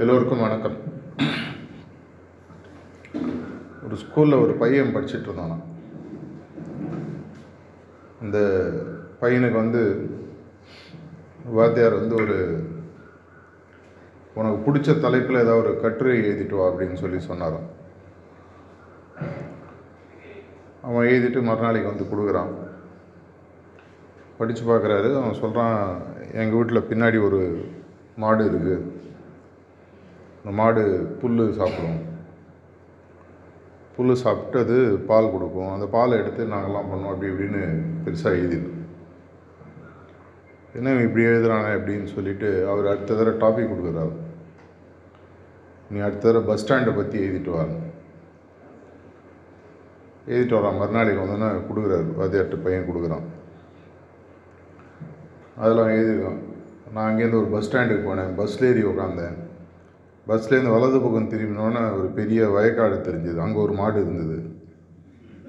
எல்லோருக்கும் வணக்கம். ஒரு ஸ்கூலில் ஒரு பையன் படிச்சுட்டு இருந்தானா இந்த பையனுக்கு வந்து வாத்தியார் வந்து ஒரு உனக்கு பிடிச்ச தலைப்பில் ஏதாவது ஒரு கட்டுரை எழுதிட்டு வா அப்படின்னு சொல்லி சொன்னாராம். அவன் எழுதிட்டு மறுநாளைக்கு வந்து கொடுக்குறான். படித்து பார்க்குறாரு. அவன் சொல்கிறான் எங்கள் வீட்டில் பின்னாடி ஒரு மாடு இருக்குது மாடு புல் சாப்பிடும். புல் சாப்பிட்டு அது பால் கொடுக்கும். அந்த பாலை எடுத்து நாங்கள்லாம் பண்ணோம். அப்படி இப்படின்னு பெருசாக எழுதிடும் என்ன இப்படி எழுதுறானே அப்படின்னு சொல்லிட்டு அவர் அடுத்த தடவை டாபிக் கொடுக்குறாரு. நீ அடுத்த தடவை பஸ் ஸ்டாண்டை பற்றி எழுதிட்டு வர எழுதிட்டு வரான் மறுநாளைக்கு வந்தோன்னா கொடுக்குறாரு. வாத்தியார்ட்ட பையன் கொடுக்குறான். அதெல்லாம் எழுதியிருக்கான். நான் அங்கேருந்து ஒரு பஸ் ஸ்டாண்டுக்கு போனேன். பஸ்ஸில் ஏறி உட்காந்தேன் பஸ்லேருந்து வலது பக்கம் திரும்பினோன்னே ஒரு பெரிய வயக்காடு தெரிஞ்சது. அங்கே ஒரு மாடு இருந்தது.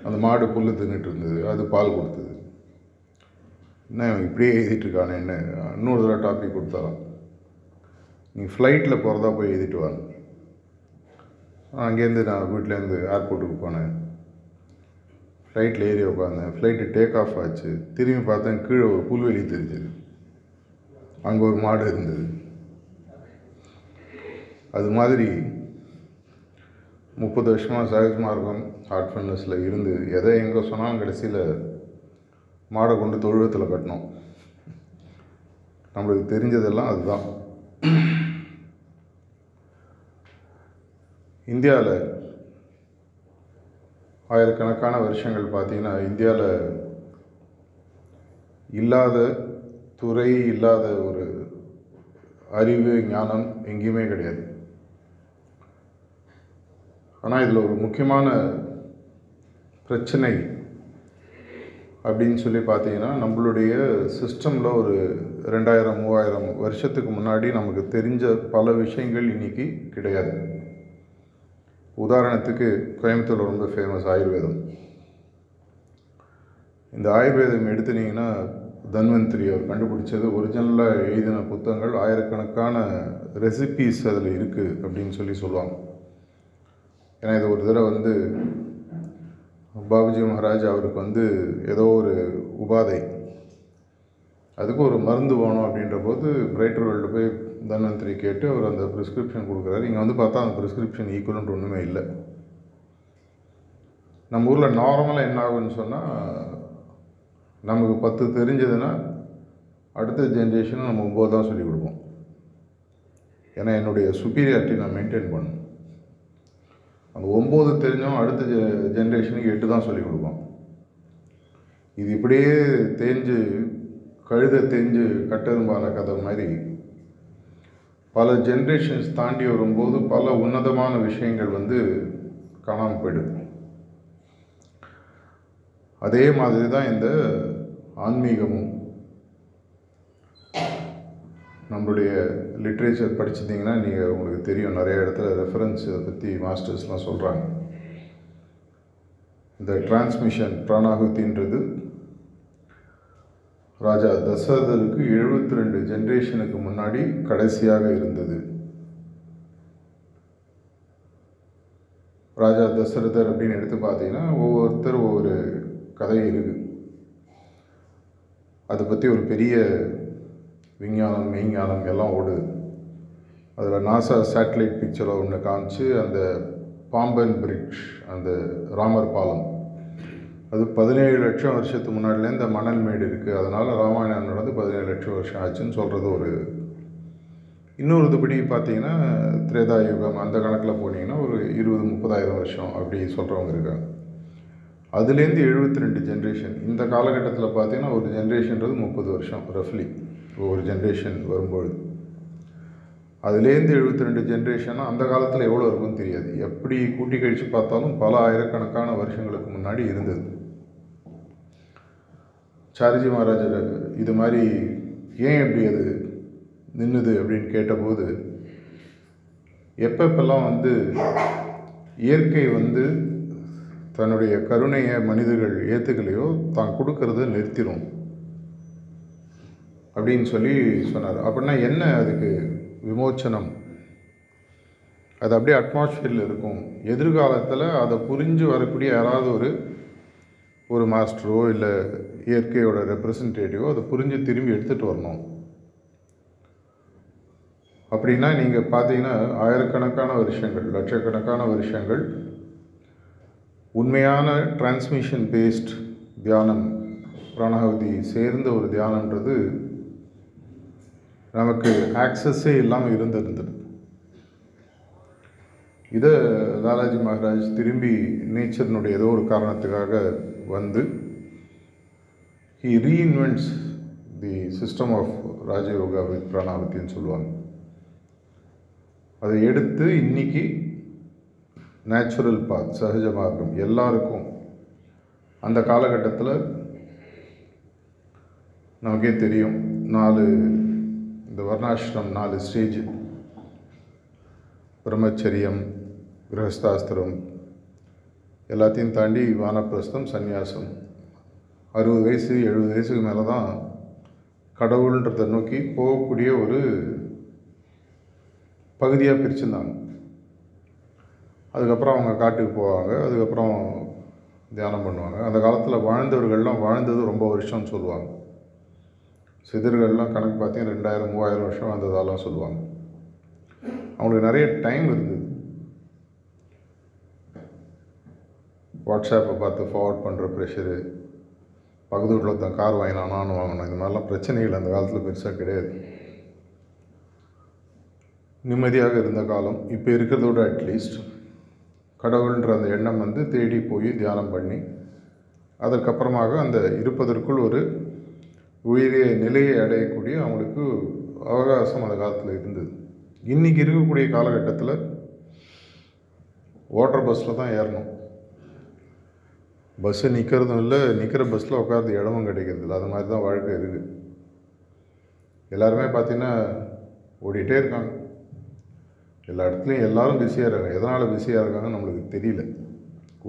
அந்த மாடு புல் தின்னுட்டு இருந்தது. அது பால் கொடுத்தது. என்ன இவன் இப்படியே எழுதிட்டுருக்கானே இருக்கானேன்னு இன்னொரு தடவை டாபிக் கொடுத்தாராம் நீ ஃப்ளைட்டில் போகிறதா போய் எழுதிட்டு வாங்க அங்கேருந்து நான் வீட்டிலேருந்து ஏர்போர்ட்டுக்கு போனேன். ஃப்ளைட்டில் ஏறி உட்காந்தேன் ஃப்ளைட்டு டேக் ஆஃப் ஆச்சு. திரும்பி பார்த்தேன் கீழே ஒரு புல்வெளி தெரிஞ்சது. அங்கே ஒரு மாடு இருந்தது. அது மாதிரி முப்பது வருஷமாக சகஜ் மார்க்கம் ஹார்ட் ஃபட்னஸில் இருந்து எதை எங்கே சொன்னாலும் கடைசியில் மாடை கொண்டு தொழுவத்தில் கட்டணும். நம்மளுக்கு தெரிஞ்சதெல்லாம் அதுதான். இந்தியாவில் ஆயிரக்கணக்கான வருஷங்கள் பார்த்தீங்கன்னா இந்தியாவில் இல்லாத துறை இல்லாத ஒரு அறிவு ஞானம் எங்கேயுமே கிடையாது. ஆனால் இதில் ஒரு முக்கியமான பிரச்சனை அப்படின்னு சொல்லி பார்த்தீங்கன்னா நம்மளுடைய சிஸ்டமில் ஒரு ரெண்டாயிரம் மூவாயிரம் வருஷத்துக்கு முன்னாடி நமக்கு தெரிஞ்ச பல விஷயங்கள் இன்றைக்கி கிடையாது. உதாரணத்துக்கு கோயம்புத்தூர் ரொம்ப ஃபேமஸ் ஆயுர்வேதம். இந்த ஆயுர்வேதம் எடுத்துனீங்கன்னா தன்வந்திரி அவர் கண்டுபிடிச்சது. ஒரிஜினலாக எழுதின புத்தகங்கள் ஆயிரக்கணக்கான ரெசிபீஸ் அதில் இருக்குது அப்படின்னு சொல்லி சொல்லுவாங்க. ஏன்னா இது ஒரு தடவை வந்து பாபுஜி மகாராஜ் அவருக்கு வந்து ஏதோ ஒரு உபாதை. அதுக்கு ஒரு மருந்து வேணும் அப்படின்ற போது பிரைட்டர் வேர்ல்டு போய் தன்வந்திரி கேட்டு அவர் அந்த ப்ரிஸ்கிரிப்ஷன் கொடுக்குறாரு. இங்கே வந்து பார்த்தா அந்த ப்ரிஸ்கிரிப்ஷன் ஈக்குவலன்ட் ஒன்றுமே இல்லை. நம்ம ஊரில் நார்மலாக என்ன ஆகுன்னு சொன்னால் நமக்கு பத்து தெரிஞ்சதுன்னா அடுத்த ஜென்ரேஷனும் நம்ம ஒம்பது தான் சொல்லிக் கொடுப்போம். ஏன்னா என்னுடைய சுப்பீரியாரிட்டி நான் மெயின்டைன் பண்ணணும். அந்த ஒம்பது தெரிஞ்சும் அடுத்த ஜெ ஜென்ரேஷனுக்கு எட்டு தான் சொல்லிக் கொடுப்போம். இது இப்படியே தேஞ்சு கழுத தேஞ்சு கட்டெரும்பான கதை மாதிரி பல ஜென்ரேஷன்ஸ் தாண்டி வரும்போது பல உன்னதமான விஷயங்கள் வந்து காணாமல் போயிடுது. அதே மாதிரி தான் இந்த ஆன்மீகமும். நம்மளுடைய லிட்ரேச்சர் படிச்சிருந்தீங்கன்னா நீங்கள் உங்களுக்கு தெரியும். நிறைய இடத்துல ரெஃபரன்ஸ் இதை பற்றி மாஸ்டர்ஸ்லாம் சொல்கிறாங்க இந்த டிரான்ஸ்மிஷன் பிராணாகுத்தின்றது ராஜா தசரதருக்கு எழுபத்தி ரெண்டு ஜென்ரேஷனுக்கு முன்னாடி கடைசியாக இருந்தது. ராஜா தசரதர் அப்படின்னு எடுத்து பார்த்தீங்கன்னா ஒவ்வொருத்தர் ஒவ்வொரு கதை இருக்குது அதை பற்றி ஒரு பெரிய விஞ்ஞானம் மெய்ஞானம் எல்லாம் ஓடுது. அதில் நாசா சேட்டலைட் பிக்சரில் ஒன்று காமிச்சு அந்த பாம்பன் பிரிட்ஜ் அந்த ராமர் பாலம். அது பதினேழு லட்சம் வருஷத்துக்கு முன்னாடிலேருந்து மணல் மேடு இருக்குது அதனால் ராமாயணம் நடந்து பதினேழு லட்சம் வருஷம் ஆச்சுன்னு சொல்கிறது ஒரு இன்னொரு இதுபடி பார்த்தீங்கன்னா திரேதா யுகம் அந்த கணக்கில் போனீங்கன்னா ஒரு இருபது முப்பதாயிரம் வருஷம் அப்படி சொல்கிறவங்க இருக்காங்க. அதுலேருந்து எழுபத்தி ரெண்டு ஜென்ரேஷன் இந்த காலகட்டத்தில் பார்த்தீங்கன்னா ஒரு ஜென்ரேஷன்றது முப்பது வருஷம் ரஃப்லி ஒரு ஜென்ரேஷன் வரும்பொழுது. அதுலேருந்து எழுபத்தி ரெண்டு ஜென்ரேஷனாக அந்த காலத்தில் எவ்வளோ இருக்குன்னு தெரியாது. எப்படி கூட்டி கழித்து பார்த்தாலும் பல ஆயிரக்கணக்கான வருஷங்களுக்கு முன்னாடி இருந்தது. சாரிஜி மகாராஜர் இது மாதிரி ஏன் எப்படி அது நின்றுது அப்படின்னு கேட்டபோது எப்பப்பெல்லாம் வந்து இயற்கை வந்து தன்னுடைய கருணையை மனிதர்கள் ஏற்றுக்கலையோ தான் கொடுக்கறத நிறுத்திடும் அப்படின்னு சொல்லி சொன்னார். அப்படின்னா என்ன அதுக்கு விமோச்சனம்? அது அப்படியே அட்மாஸ்ஃபியரில் இருக்கும். எதிர்காலத்தில் அதை புரிஞ்சு வரக்கூடிய யாராவது ஒரு ஒரு மாஸ்டரோ இல்லை இயற்கையோட ரெப்ரசன்டேட்டிவோ அதை புரிஞ்சு திரும்பி எடுத்துகிட்டு வரணும். அப்படின்னா நீங்கள் பார்த்தீங்கன்னா ஆயிரக்கணக்கான வருஷங்கள் லட்சக்கணக்கான வருஷங்கள் உண்மையான டிரான்ஸ்மிஷன் பேஸ்ட் தியானம் பிராணாவதி சேர்ந்த ஒரு தியானன்றது நமக்கு ஆக்சஸ்ஸே இல்லாமல் இருந்திருந்தது. இதை லாலாஜி மகாராஜ் திரும்பி நேச்சர்னுடைய ஏதோ ஒரு காரணத்துக்காக வந்து he reinvents the system of Raja Yoga with பிராணாவதின்னு சொல்லுவாங்க. அதை எடுத்து இன்னைக்கு நேச்சுரல் பாத் சகஜ மார்க்கம் எல்லாருக்கும் அந்த காலகட்டத்தில் நமக்கே தெரியும். நாலு இந்த வர்ணாசிரம் நாலு ஸ்டேஜ். பிரம்மச்சரியம் கிரகஸ்தாஸ்திரம் எல்லாத்தையும் தாண்டி வானப்பிரஸ்தம் சந்நியாசம். அறுபது வயசு எழுபது வயசுக்கு மேலே தான் கடவுள்ன்றதை நோக்கி போகக்கூடிய ஒரு பகுதியாக பிரிச்சுருந்தாங்க. அதுக்கப்புறம் அவங்க காட்டுக்கு போவாங்க அதுக்கப்புறம் தியானம் பண்ணுவாங்க. அந்த காலத்தில் வாழ்ந்தவர்கள்லாம் வாழ்ந்தது ரொம்ப வருஷம்னு சொல்லுவாங்க. சிதர்கள்லாம் கணக்கு பார்த்தீங்கன்னா ரெண்டாயிரம் மூவாயிரம் வருஷம் வந்ததாலாம் சொல்லுவாங்க. அவங்களுக்கு நிறைய டைம் இருந்தது வாட்ஸ்அப்பை பார்த்து ஃபார்வர்ட் பண்ணுற ப்ரெஷரு பக்கத்து வீட்டில் தான் கார் வாங்கினான் நானும் வாங்கினேன். இந்த மாதிரிலாம் பிரச்சனைகள் அந்த காலத்தில் பெருசாக கிடையாது. நிம்மதியாக இருந்த காலம். இப்போ இருக்கிறதோட அட்லீஸ்ட் கடவுள்ன்ற அந்த எண்ணம் வந்து தேடி போய் தியானம் பண்ணி அதற்கப்புறமாக அந்த இருப்பதற்குள் ஒரு உயரிய நிலையை அடையக்கூடிய அவங்களுக்கு அவகாசம் அந்த காலத்தில் இருந்தது. இன்றைக்கி இருக்கக்கூடிய காலகட்டத்தில் ஓட்டுற பஸ்ஸில் தான் ஏறணும். பஸ்ஸு நிற்கிறதும் இல்லை நிற்கிற பஸ்ஸில் உட்காந்து இடமும் கிடைக்கிறது இல்லை. அது மாதிரி தான் வாழ்க்கை இருக்குது எல்லாருமே பார்த்திங்கன்னா ஓடிட்டே இருக்காங்க. எல்லா இடத்துலையும் எல்லோரும் பிஸியாக இருக்காங்க. எதனால் பிஸியாக இருக்காங்கன்னு நம்மளுக்கு தெரியல.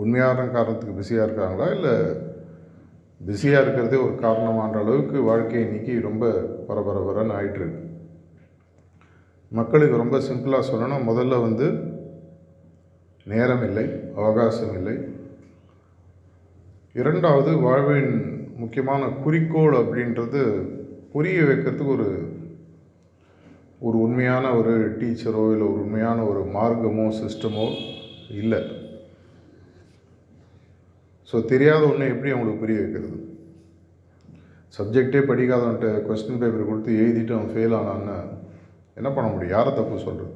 உண்மையான காரணத்துக்கு பிஸியாக இருக்காங்களா இல்லை பிஸியாக இருக்கிறதே ஒரு காரணமான்ற அளவுக்கு வாழ்க்கை இன்னைக்கு ரொம்ப பரபரபரன்னு ஆகிட்டுருக்கு மக்களுக்கு ரொம்ப சிம்பிளாக சொல்லணும்னா முதல்ல வந்து நேரம் இல்லை அவகாசம் இல்லை இரண்டாவது வாழ்வின் முக்கியமான குறிக்கோள் அப்படின்றது புரிய வைக்கிறதுக்கு ஒரு ஒரு உண்மையான ஒரு டீச்சரோ இல்லை ஒரு உண்மையான ஒரு மார்க்கமோ சிஸ்டமோ இல்லை. ஸோ தெரியாத ஒன்று எப்படி அவங்களுக்கு புரிய வைக்கிறது? சப்ஜெக்டே படிக்காதவன்ட்ட கொஸ்டின் பேப்பர் கொடுத்து எழுதிட்டு அவன் ஃபெயில் ஆனான்னு என்ன பண்ண முடியும்? யாரை தப்பு சொல்கிறது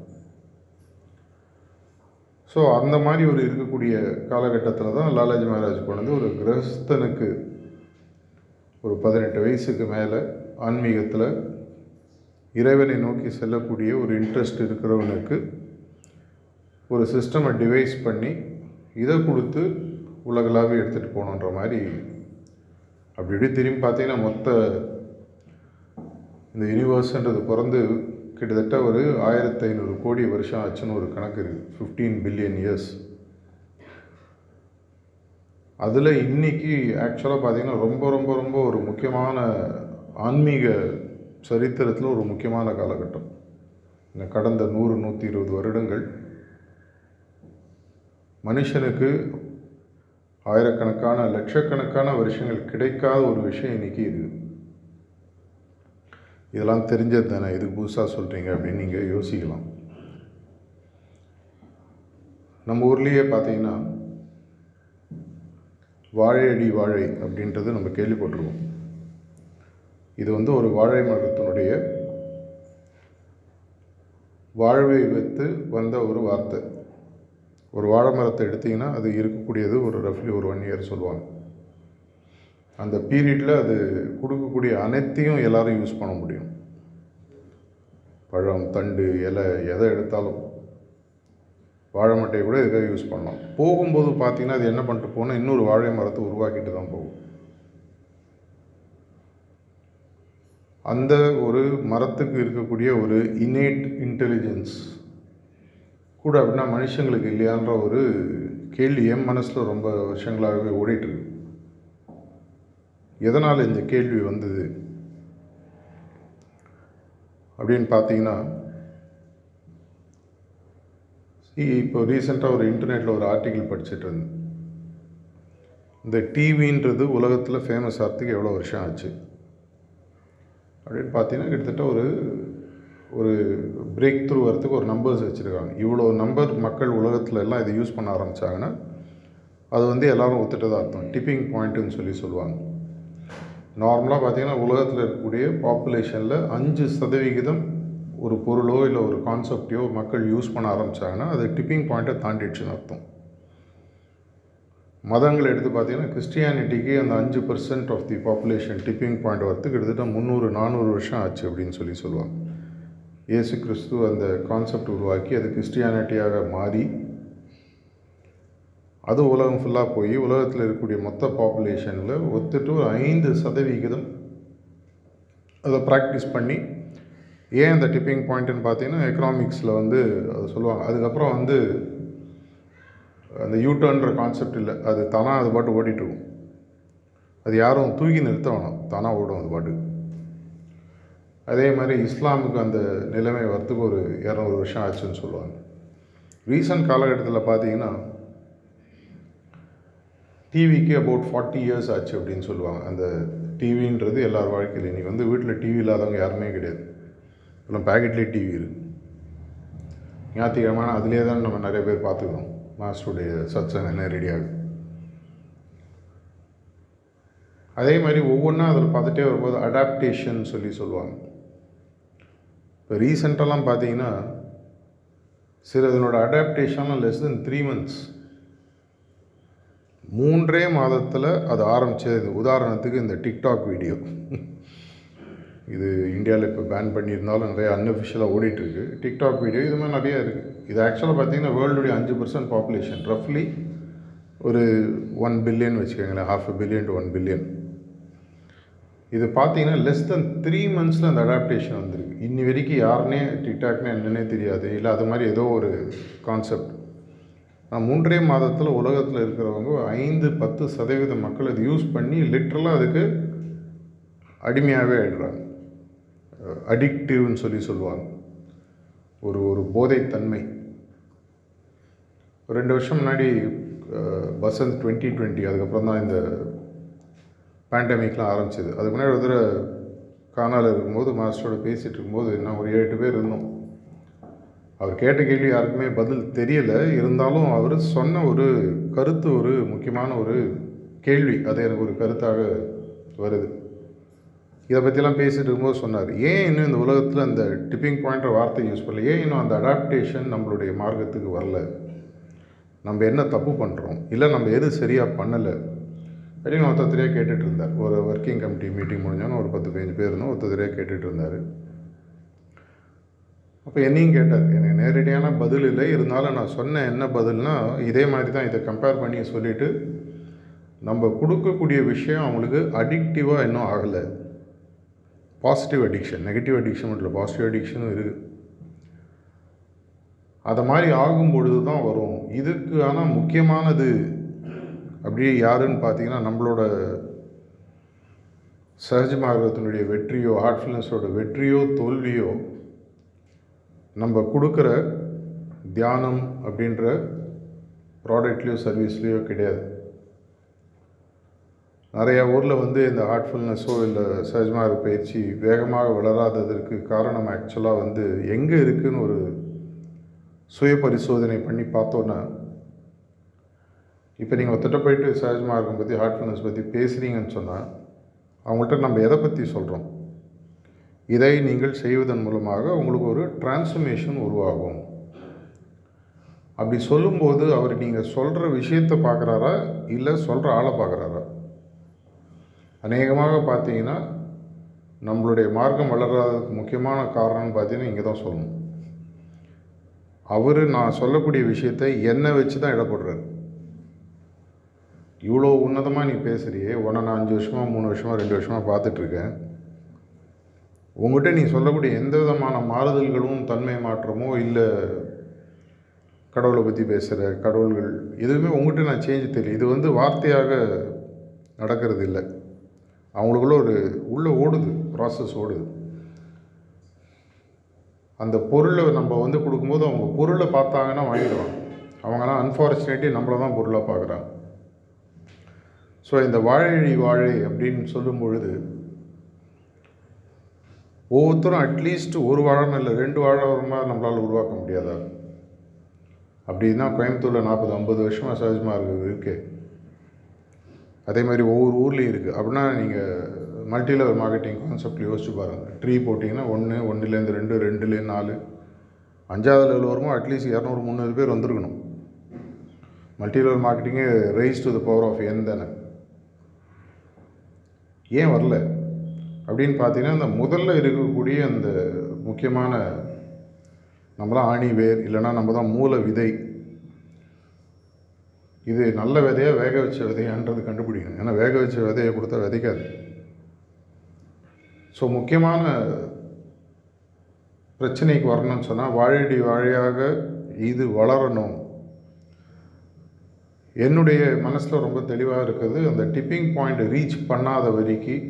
ஸோ அந்த மாதிரி ஒரு இருக்கக்கூடிய காலகட்டத்தில் தான் லாலாஜி மகாராஜ் கொண்டு ஒரு கிரகஸ்தனுக்கு ஒரு பதினெட்டு வயசுக்கு மேலே ஆன்மீகத்தில் இறைவனை நோக்கி செல்லக்கூடிய ஒரு இன்ட்ரெஸ்ட் இருக்கிறவனுக்கு ஒரு சிஸ்டமை டிவைஸ் பண்ணி இதை கொடுத்து உலகளாவே எடுத்துகிட்டு போகணுன்ற மாதிரி அப்படி இப்படி திரும்பி பார்த்தீங்கன்னா மொத்த இந்த யூனிவர்ஸ்ன்றது பிறந்து கிட்டத்தட்ட ஒரு ஆயிரத்தி ஐநூறு கோடி வருஷம் ஆச்சுன்னு ஒரு கணக்கு இருக்குது ஃபிஃப்டீன் பில்லியன் இயர்ஸ் அதில் இன்னைக்கு ஆக்சுவலாக பார்த்திங்கன்னா ரொம்ப ரொம்ப ரொம்ப ஒரு முக்கியமான ஆன்மீக சரித்திரத்தில் ஒரு முக்கியமான காலகட்டம். இந்த கடந்த நூறு நூற்றி இருபது வருடங்கள் மனுஷனுக்கு ஆயிரக்கணக்கான லட்சக்கணக்கான வருஷங்கள் கிடைக்காத ஒரு விஷயம் இன்னைக்கு இருக்குது இதெல்லாம் தெரிஞ்சது தானே? இதுக்கு புதுசாக சொல்கிறீங்க அப்படின்னு நீங்கள் யோசிக்கலாம். நம்ம ஊர்லேயே பார்த்தீங்கன்னா வாழையடி வாழை அப்படின்றது நம்ம கேள்விப்பட்டிருக்கோம். இது வந்து ஒரு வாழை மரத்தினுடைய வாழ்வை வைத்து வந்த ஒரு வார்த்தை. ஒரு வாழை மரத்தை எடுத்திங்கன்னா அது இருக்கக்கூடியது ஒரு ரஃப்லி ஒரு ஒன் இயர் சொல்லுவாங்க. அந்த பீரியடில் அது கொடுக்கக்கூடிய அனைத்தையும் எல்லோரும் யூஸ் பண்ண முடியும். பழம் தண்டு இலை எதை எடுத்தாலும். வாழை மட்டையை கூட எதுக்காக யூஸ் பண்ணலாம். போகும்போது பார்த்தீங்கன்னா அது என்ன பண்ணிட்டு போனால் இன்னொரு வாழை மரத்தை உருவாக்கிட்டு தான் போகும். அந்த ஒரு மரத்துக்கு இருக்கக்கூடிய ஒரு இனேட் இன்டெலிஜென்ஸ் கூட அப்படின்னா மனுஷங்களுக்கு இல்லையான்ற ஒரு கேள்வி என் மனசில் ரொம்ப வருஷங்களாகவே ஓடிட்டுருக்கு எதனால் இந்த கேள்வி வந்தது? அப்படின்னு பார்த்தீங்கன்னா இப்போ ரீசெண்டாக ஒரு இன்டர்நெட்டில் ஒரு ஆர்டிக்கிள் படிச்சுட்டு இருந்தேன். இந்த டிவின்றது உலகத்தில் ஃபேமஸ் ஆகிறதுக்கு எவ்வளோ வருஷம் ஆச்சு? அப்படின்னு பார்த்தீங்கன்னா கிட்டத்தட்ட ஒரு ஒரு பிரேக் த்ரூ வரத்துக்கு ஒரு நம்பர்ஸ் வச்சுருக்காங்க. இவ்வளோ நம்பர் மக்கள் உலகத்தில் எல்லாம் இதை யூஸ் பண்ண ஆரம்பித்தாங்கன்னா அது வந்து எல்லோரும் ஒத்துட்டதாக அர்த்தம். டிப்பிங் பாயிண்ட்டுன்னு சொல்லி சொல்லுவாங்க. நார்மலாக பார்த்திங்கன்னா உலகத்தில் இருக்கக்கூடிய பாப்புலேஷனில் அஞ்சு சதவிகிதம் ஒரு பொருளோ இல்லை ஒரு கான்செப்டையோ மக்கள் யூஸ் பண்ண ஆரம்பித்தாங்கன்னா அது டிப்பிங் பாயிண்ட்டை தாண்டிடுச்சுன்னு அர்த்தம். மதங்கள் எடுத்து பார்த்தீங்கன்னா கிறிஸ்டியானிட்டிக்கு அந்த அஞ்சு percent of the population tipping point வரத்துக்கு கிட்டத்தட்ட முந்நூறு நானூறு வருஷம் ஆச்சு அப்படின்னு சொல்லி சொல்லுவாங்க. இயேசு கிறிஸ்து அந்த கான்செப்ட் உருவாக்கி அது கிறிஸ்டியானிட்டியாக மாறி அது உலகம் ஃபுல்லாக போய் உலகத்தில் இருக்கக்கூடிய மொத்த பாப்புலேஷனில் ஒத்துட்டு ஒரு ஐந்து சதவிகிதம் அதை ப்ராக்டிஸ் பண்ணி ஏன் அந்த டிப்பிங் பாயிண்ட்டுன்னு பார்த்தீங்கன்னா எக்கனாமிக்ஸில் வந்து அது சொல்லுவாங்க. அதுக்கப்புறம் வந்து அந்த யூட்டர்ன்ற கான்செப்ட் இல்லை. அது தானாக அது பாட்டு ஓடிட்டுருக்கும் அது யாரும் தூக்கி நிறுத்த வேணாம் தானாக ஓடும் அது பாட்டு அதே மாதிரி இஸ்லாமுக்கு அந்த நிலைமை வரத்துக்கு ஒரு இரநூறு வருஷம் ஆச்சுன்னு சொல்லுவாங்க. ரீசன்ட் காலகட்டத்தில் பார்த்தீங்கன்னா டிவிக்கு அபவுட் ஃபார்ட்டி இயர்ஸ் ஆச்சு அப்படின்னு சொல்லுவாங்க. அந்த டிவின்றது எல்லார் வாழ்க்கையில் இன்றைக்கி வந்து வீட்டில் டிவி இல்லாதவங்க யாருமே கிடையாது. இப்போ பேக்கெட்லேயே டிவி இருக்குது ஞாயிற்றுக்கிழமான அதுலேயே தான் நம்ம நிறைய பேர் பார்த்துக்கிறோம் மாஸ்டருடைய சத்சங்கம் நேரடியாக அதே மாதிரி ஒவ்வொன்றா அதில் பார்த்துட்டே வரும்போது அடாப்டேஷன் சொல்லி சொல்லுவாங்க. இப்போ ரீசெண்டெல்லாம் பார்த்தீங்கன்னா சில இதனோட அடாப்டேஷன்லாம் லெஸ் தென் த்ரீ மந்த்ஸ் மூன்றே மாதத்தில் அது ஆரம்பித்தது உதாரணத்துக்கு இந்த டிக்டாக் வீடியோ இது இந்தியாவில் இப்போ பேன் பண்ணியிருந்தாலும் நிறைய அன்அஃபிஷியலாக ஓடிட்டுருக்கு. டிக்டாக் வீடியோ இது மாதிரி நிறையா இருக்குது இது ஆக்சுவலாக பார்த்தீங்கன்னா வேர்ல்டுடைய அஞ்சு பர்சன்ட் பாப்புலேஷன் ரஃப்லி ஒரு ஒன் பில்லியன் வச்சுக்கோங்களேன். Half a billion to one billion இது பார்த்தீங்கன்னா லெஸ் தென் த்ரீ மந்த்ஸில் அந்த அடாப்டேஷன் வந்திருக்கு. இன்னி வரைக்கும் யாருனே டிக்டாக்னு என்னன்னே தெரியாது. இல்லை அது மாதிரி ஏதோ ஒரு கான்செப்ட் நான் மூன்றே மாதத்தில் உலகத்தில் இருக்கிறவங்க ஐந்து பத்து சதவீத மக்கள் இது யூஸ் பண்ணி லிட்ரலாக அதுக்கு அடிமையாகவே ஆயிடுறாங்க. அடிக்டிவ்னு சொல்லி சொல்லுவாங்க. ஒரு ஒரு போதைத்தன்மை. ரெண்டு வருஷம் முன்னாடி பசந்த் டுவெண்ட்டி டுவெண்ட்டி அதுக்கப்புறம் தான் இந்த பேண்டமிக்லாம் ஆரம்பிச்சிது. அதுக்கு முன்னாடி ஒரு தடவை காணால் இருக்கும்போது மாஸ்டரோட பேசிகிட்டு இருக்கும்போது நான் ஒரு ஏழு பேர் இருந்தோம். அவர் கேட்ட கேள்வி யாருக்குமே பதில் தெரியலை. இருந்தாலும் அவர் சொன்ன ஒரு கருத்து ஒரு முக்கியமான ஒரு கேள்வி. அது எனக்கு ஒரு கருத்தாக வருது. இதை பற்றிலாம் பேசிகிட்டு இருக்கும்போது சொன்னார் ஏன் இன்னும் இந்த உலகத்தில் அந்த டிப்பிங் பாயிண்ட்ற வார்த்தை யூஸ் பண்ணல? ஏன் இன்னும் அந்த அடாப்டேஷன் நம்மளுடைய மார்க்கத்துக்கு வரல? நம்ம என்ன தப்பு பண்ணுறோம் இல்லை நம்ம எது சரியாக பண்ணலை? அப்படின்னு ஒருத்தரையாக கேட்டுட்டு இருந்தார். ஒரு ஒர்க்கிங் கமிட்டி மீட்டிங் முடிஞ்சோன்னு ஒரு பத்து பதினஞ்சு பேர் இருந்தோம் ஒருத்தரையாக கேட்டுட்டு இருந்தார். அப்போ என்னையும் கேட்டார். எனக்கு நேரடியான பதில் இல்லை. இருந்தாலும் நான் சொன்ன என்ன பதில்னா இதே மாதிரி தான் இதை கம்பேர் பண்ணி சொல்லிவிட்டு நம்ம கொடுக்கக்கூடிய விஷயம் அவங்களுக்கு அடிக்டிவாக இன்னும் ஆகலை. பாசிட்டிவ் அடிக்ஷன் நெகட்டிவ் அடிக்ஷன் மட்டும் இல்லை பாசிட்டிவ் அடிக்ஷனும் இருக்குது அதை மாதிரி ஆகும் பொழுது தான் வரும். இதுக்கு ஆனால் முக்கியமானது அப்படியே யாருன்னு பார்த்தீங்கன்னா நம்மளோட சஹஜ மார்க்கத்தினுடைய வெற்றியோ ஹார்ட்ஃபுல்னஸோட வெற்றியோ தோல்வியோ நம்ம கொடுக்குற தியானம் அப்படின்ற ப்ராடக்ட்லேயோ சர்வீஸ்லேயோ கிடையாது. நிறையா ஊரில் வந்து இந்த ஹார்ட்ஃபுல்னஸோ இல்லை சஹஜமாக பயிற்சி வேகமாக வளராததற்கு காரணம் ஆக்சுவலாக வந்து எங்கே இருக்குதுன்னு ஒரு சுய பரிசோதனை பண்ணி பார்த்தோன்னா இப்போ நீங்கள் ஒருத்தட்ட போயிட்டு சஹஜ மார்க்கம் பற்றி ஹார்ட்ஃபுல்னஸ் பற்றி பேசுகிறீங்கன்னு சொன்னால் அவங்கள்ட்ட நம்ம எதை பற்றி சொல்கிறோம் இதை நீங்கள் செய்வதன் மூலமாக உங்களுக்கு ஒரு டிரான்ஸ்ஃபர்மேஷன் உருவாகும். அப்படி சொல்லும்போது அவர் நீங்கள் சொல்கிற விஷயத்தை பார்க்குறாரா? இல்லை சொல்கிற ஆளை பார்க்குறாரா? அநேகமாக பார்த்தீங்கன்னா நம்மளுடைய மார்க்கம் வளராததுக்கு முக்கியமான காரணம்னு பார்த்தீங்கன்னா இங்கே தான் சொல்லணும். அவர் நான் சொல்லக்கூடிய விஷயத்தை என்னை வச்சு தான் இடப்படுறாரு இவ்வளோ உன்னதமாக நீ பேசுகிறியே உன்னை நான் அஞ்சு வருஷமாக மூணு வருஷமாக ரெண்டு வருஷமாக பார்த்துட்ருக்கேன். உங்கள்கிட்ட நீ சொல்லக்கூடிய எந்த விதமான மாறுதல்களும் தன்மை மாற்றமோ இல்லை கடவுளை பற்றி பேசுகிற கடவுள்கள் எதுவுமே உங்கள்கிட்ட நான் சேஞ்ச் தெரியல. இது வந்து வார்த்தையாக நடக்கிறது இல்லை அவங்களுக்குள்ள ஒரு உள்ளே ஓடுது ப்ராசஸ் ஓடுது. அந்த பொருளை நம்ம வந்து கொடுக்கும்போது அவங்க பொருளை பார்த்தாங்கன்னா வாங்கிடுவாங்க. அவங்களாம் அன்ஃபார்ச்சுனேட்லி நம்மளை தான் பொருளாக பார்க்குறாங்க. ஸோ இந்த வாழையடி வாழை அப்படின்னு சொல்லும் பொழுது ஒவ்வொருத்தரும் அட்லீஸ்ட் ஒரு வாழம் இல்லை ரெண்டு வாழை நம்மளால் உருவாக்க முடியாதா? அப்படின்னா கோயம்புத்தூரில் நாற்பது ஐம்பது வருஷமாக சகஜமாக இருக்குது இருக்கு. அதே மாதிரி ஒவ்வொரு ஊர்லேயும் இருக்குது அப்படின்னா நீங்கள் மல்டி லெவல் மார்க்கெட்டிங் கான்செப்ட் யோசிச்சு பாருங்கள் ட்ரீ போட்டிங்கன்னா ஒன்று ஒன்றுலேருந்து ரெண்டு ரெண்டுலேருந்து நாலு. அஞ்சாவது லெவல் வருமோ அட்லீஸ்ட் இரநூறு முந்நூறு பேர் வந்திருக்கணும். Multi level மார்க்கெட்டிங்கே raise to the power of N தானே. ஏன் வரல? அப்படின்னு பார்த்தீங்கன்னா அந்த முதல்ல இருக்கக்கூடிய அந்த முக்கியமான நம்ம தான் ஆணி வேர் இல்லைன்னா நம்ம தான் மூல விதை. இது நல்ல விதையாக வேக வச்ச விதையான்றது கண்டுபிடிக்கணும். ஏன்னா வேக வச்ச விதையை கொடுத்தா விதைக்காது. ஸோ முக்கியமான பிரச்சனைக்கு வரணும்னு சொன்னால் வாழடி வாழையாக இது வளரணும். என்னுடைய மனசில் ரொம்ப தெளிவாக இருக்குது. அந்த டிப்பிங் பாயிண்ட் ரீச் பண்ணாத வரைக்கும்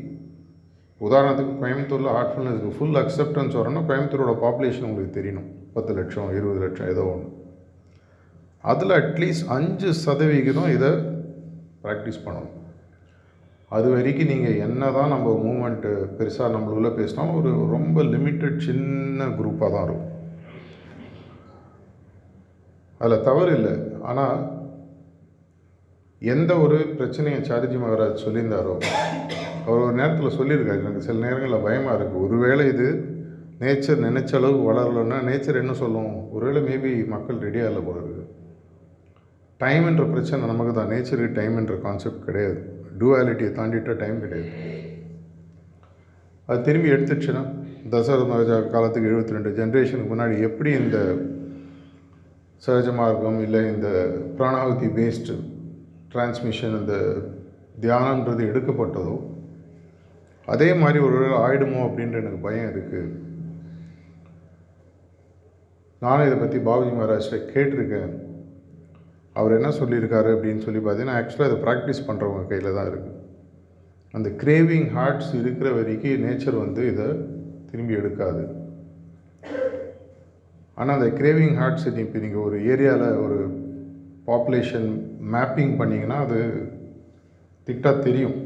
உதாரணத்துக்கு கோயம்புத்தூரில் ஹார்ட்ஃபுல்னஸ்க்கு ஃபுல் அக்செப்டன்ஸ் வரணும் கோயம்புத்தூரோட பாப்புலேஷன் உங்களுக்கு தெரியணும். பத்து லட்சம் இருபது லட்சம் ஏதோ ஒன்று அதில் அட்லீஸ்ட் அஞ்சு சதவிகிதம் இதை ப்ராக்டிஸ் பண்ணணும். அது வரைக்கும் நீங்கள் என்ன தான் நம்ம மூமெண்ட்டு பெருசாக நம்மளுக்குள்ளே பேசினாலும் ஒரு ரொம்ப லிமிட்டட் சின்ன குரூப்பாக தான் இருக்கும். அதில் தவறு இல்லை. ஆனால் எந்த ஒரு பிரச்சனையை சார்ஜி மகாராஜ் சொல்லியிருந்தாரோ அவர் ஒரு நேரத்தில் சொல்லியிருக்காரு. எனக்கு சில நேரங்களில் பயமாக இருக்குது ஒருவேளை இது நேச்சர் நினைச்ச அளவு வளரலன்னா நேச்சர் என்ன சொல்லும்? ஒருவேளை மேபி மக்கள் ரெடியாக இல்லை போல இருக்குது டைம்ன்ற பிரச்சனை நமக்கு தான். நேச்சருக்கு டைம்ன்ற கான்செப்ட் கிடையாது. டூவாலிட்டியை தாண்டிட்டால் டைம் கிடையாது. அது திரும்பி எடுத்துச்சுன்னா தசரத மகாராஜா காலத்துக்கு எழுபத்தி ரெண்டு ஜென்ரேஷனுக்கு முன்னாடி எப்படி இந்த சகஜ மார்க்கம் இல்லை இந்த பிராணாவதி பேஸ்டு டிரான்ஸ்மிஷன் அந்த தியானன்றது எடுக்கப்பட்டதோ அதே மாதிரி ஒரு வேளை ஆயிடுமோ அப்படின்ற எனக்கு பயம் இருக்குது நானும் இதை பற்றி பாபுஜி மகாராஜ்கிட்ட கேட்டிருக்கேன். அவர் என்ன சொல்லியிருக்காரு அப்படின்னு சொல்லி பார்த்தீங்கன்னா ஆக்சுவலாக இதை ப்ராக்டிஸ் பண்ணுறவங்க கையில் தான் இருக்குது அந்த கிரேவிங் ஹார்ட்ஸ் இருக்கிற வரைக்கும் நேச்சர் வந்து இதை திரும்பி எடுக்காது. ஆனால் அந்த கிரேவிங் ஹார்ட்ஸ் இப்போ நீங்கள் ஒரு ஏரியாவில் ஒரு பாப்புலேஷன் மேப்பிங் பண்ணிங்கன்னா அது திட்டாக தெரியும்.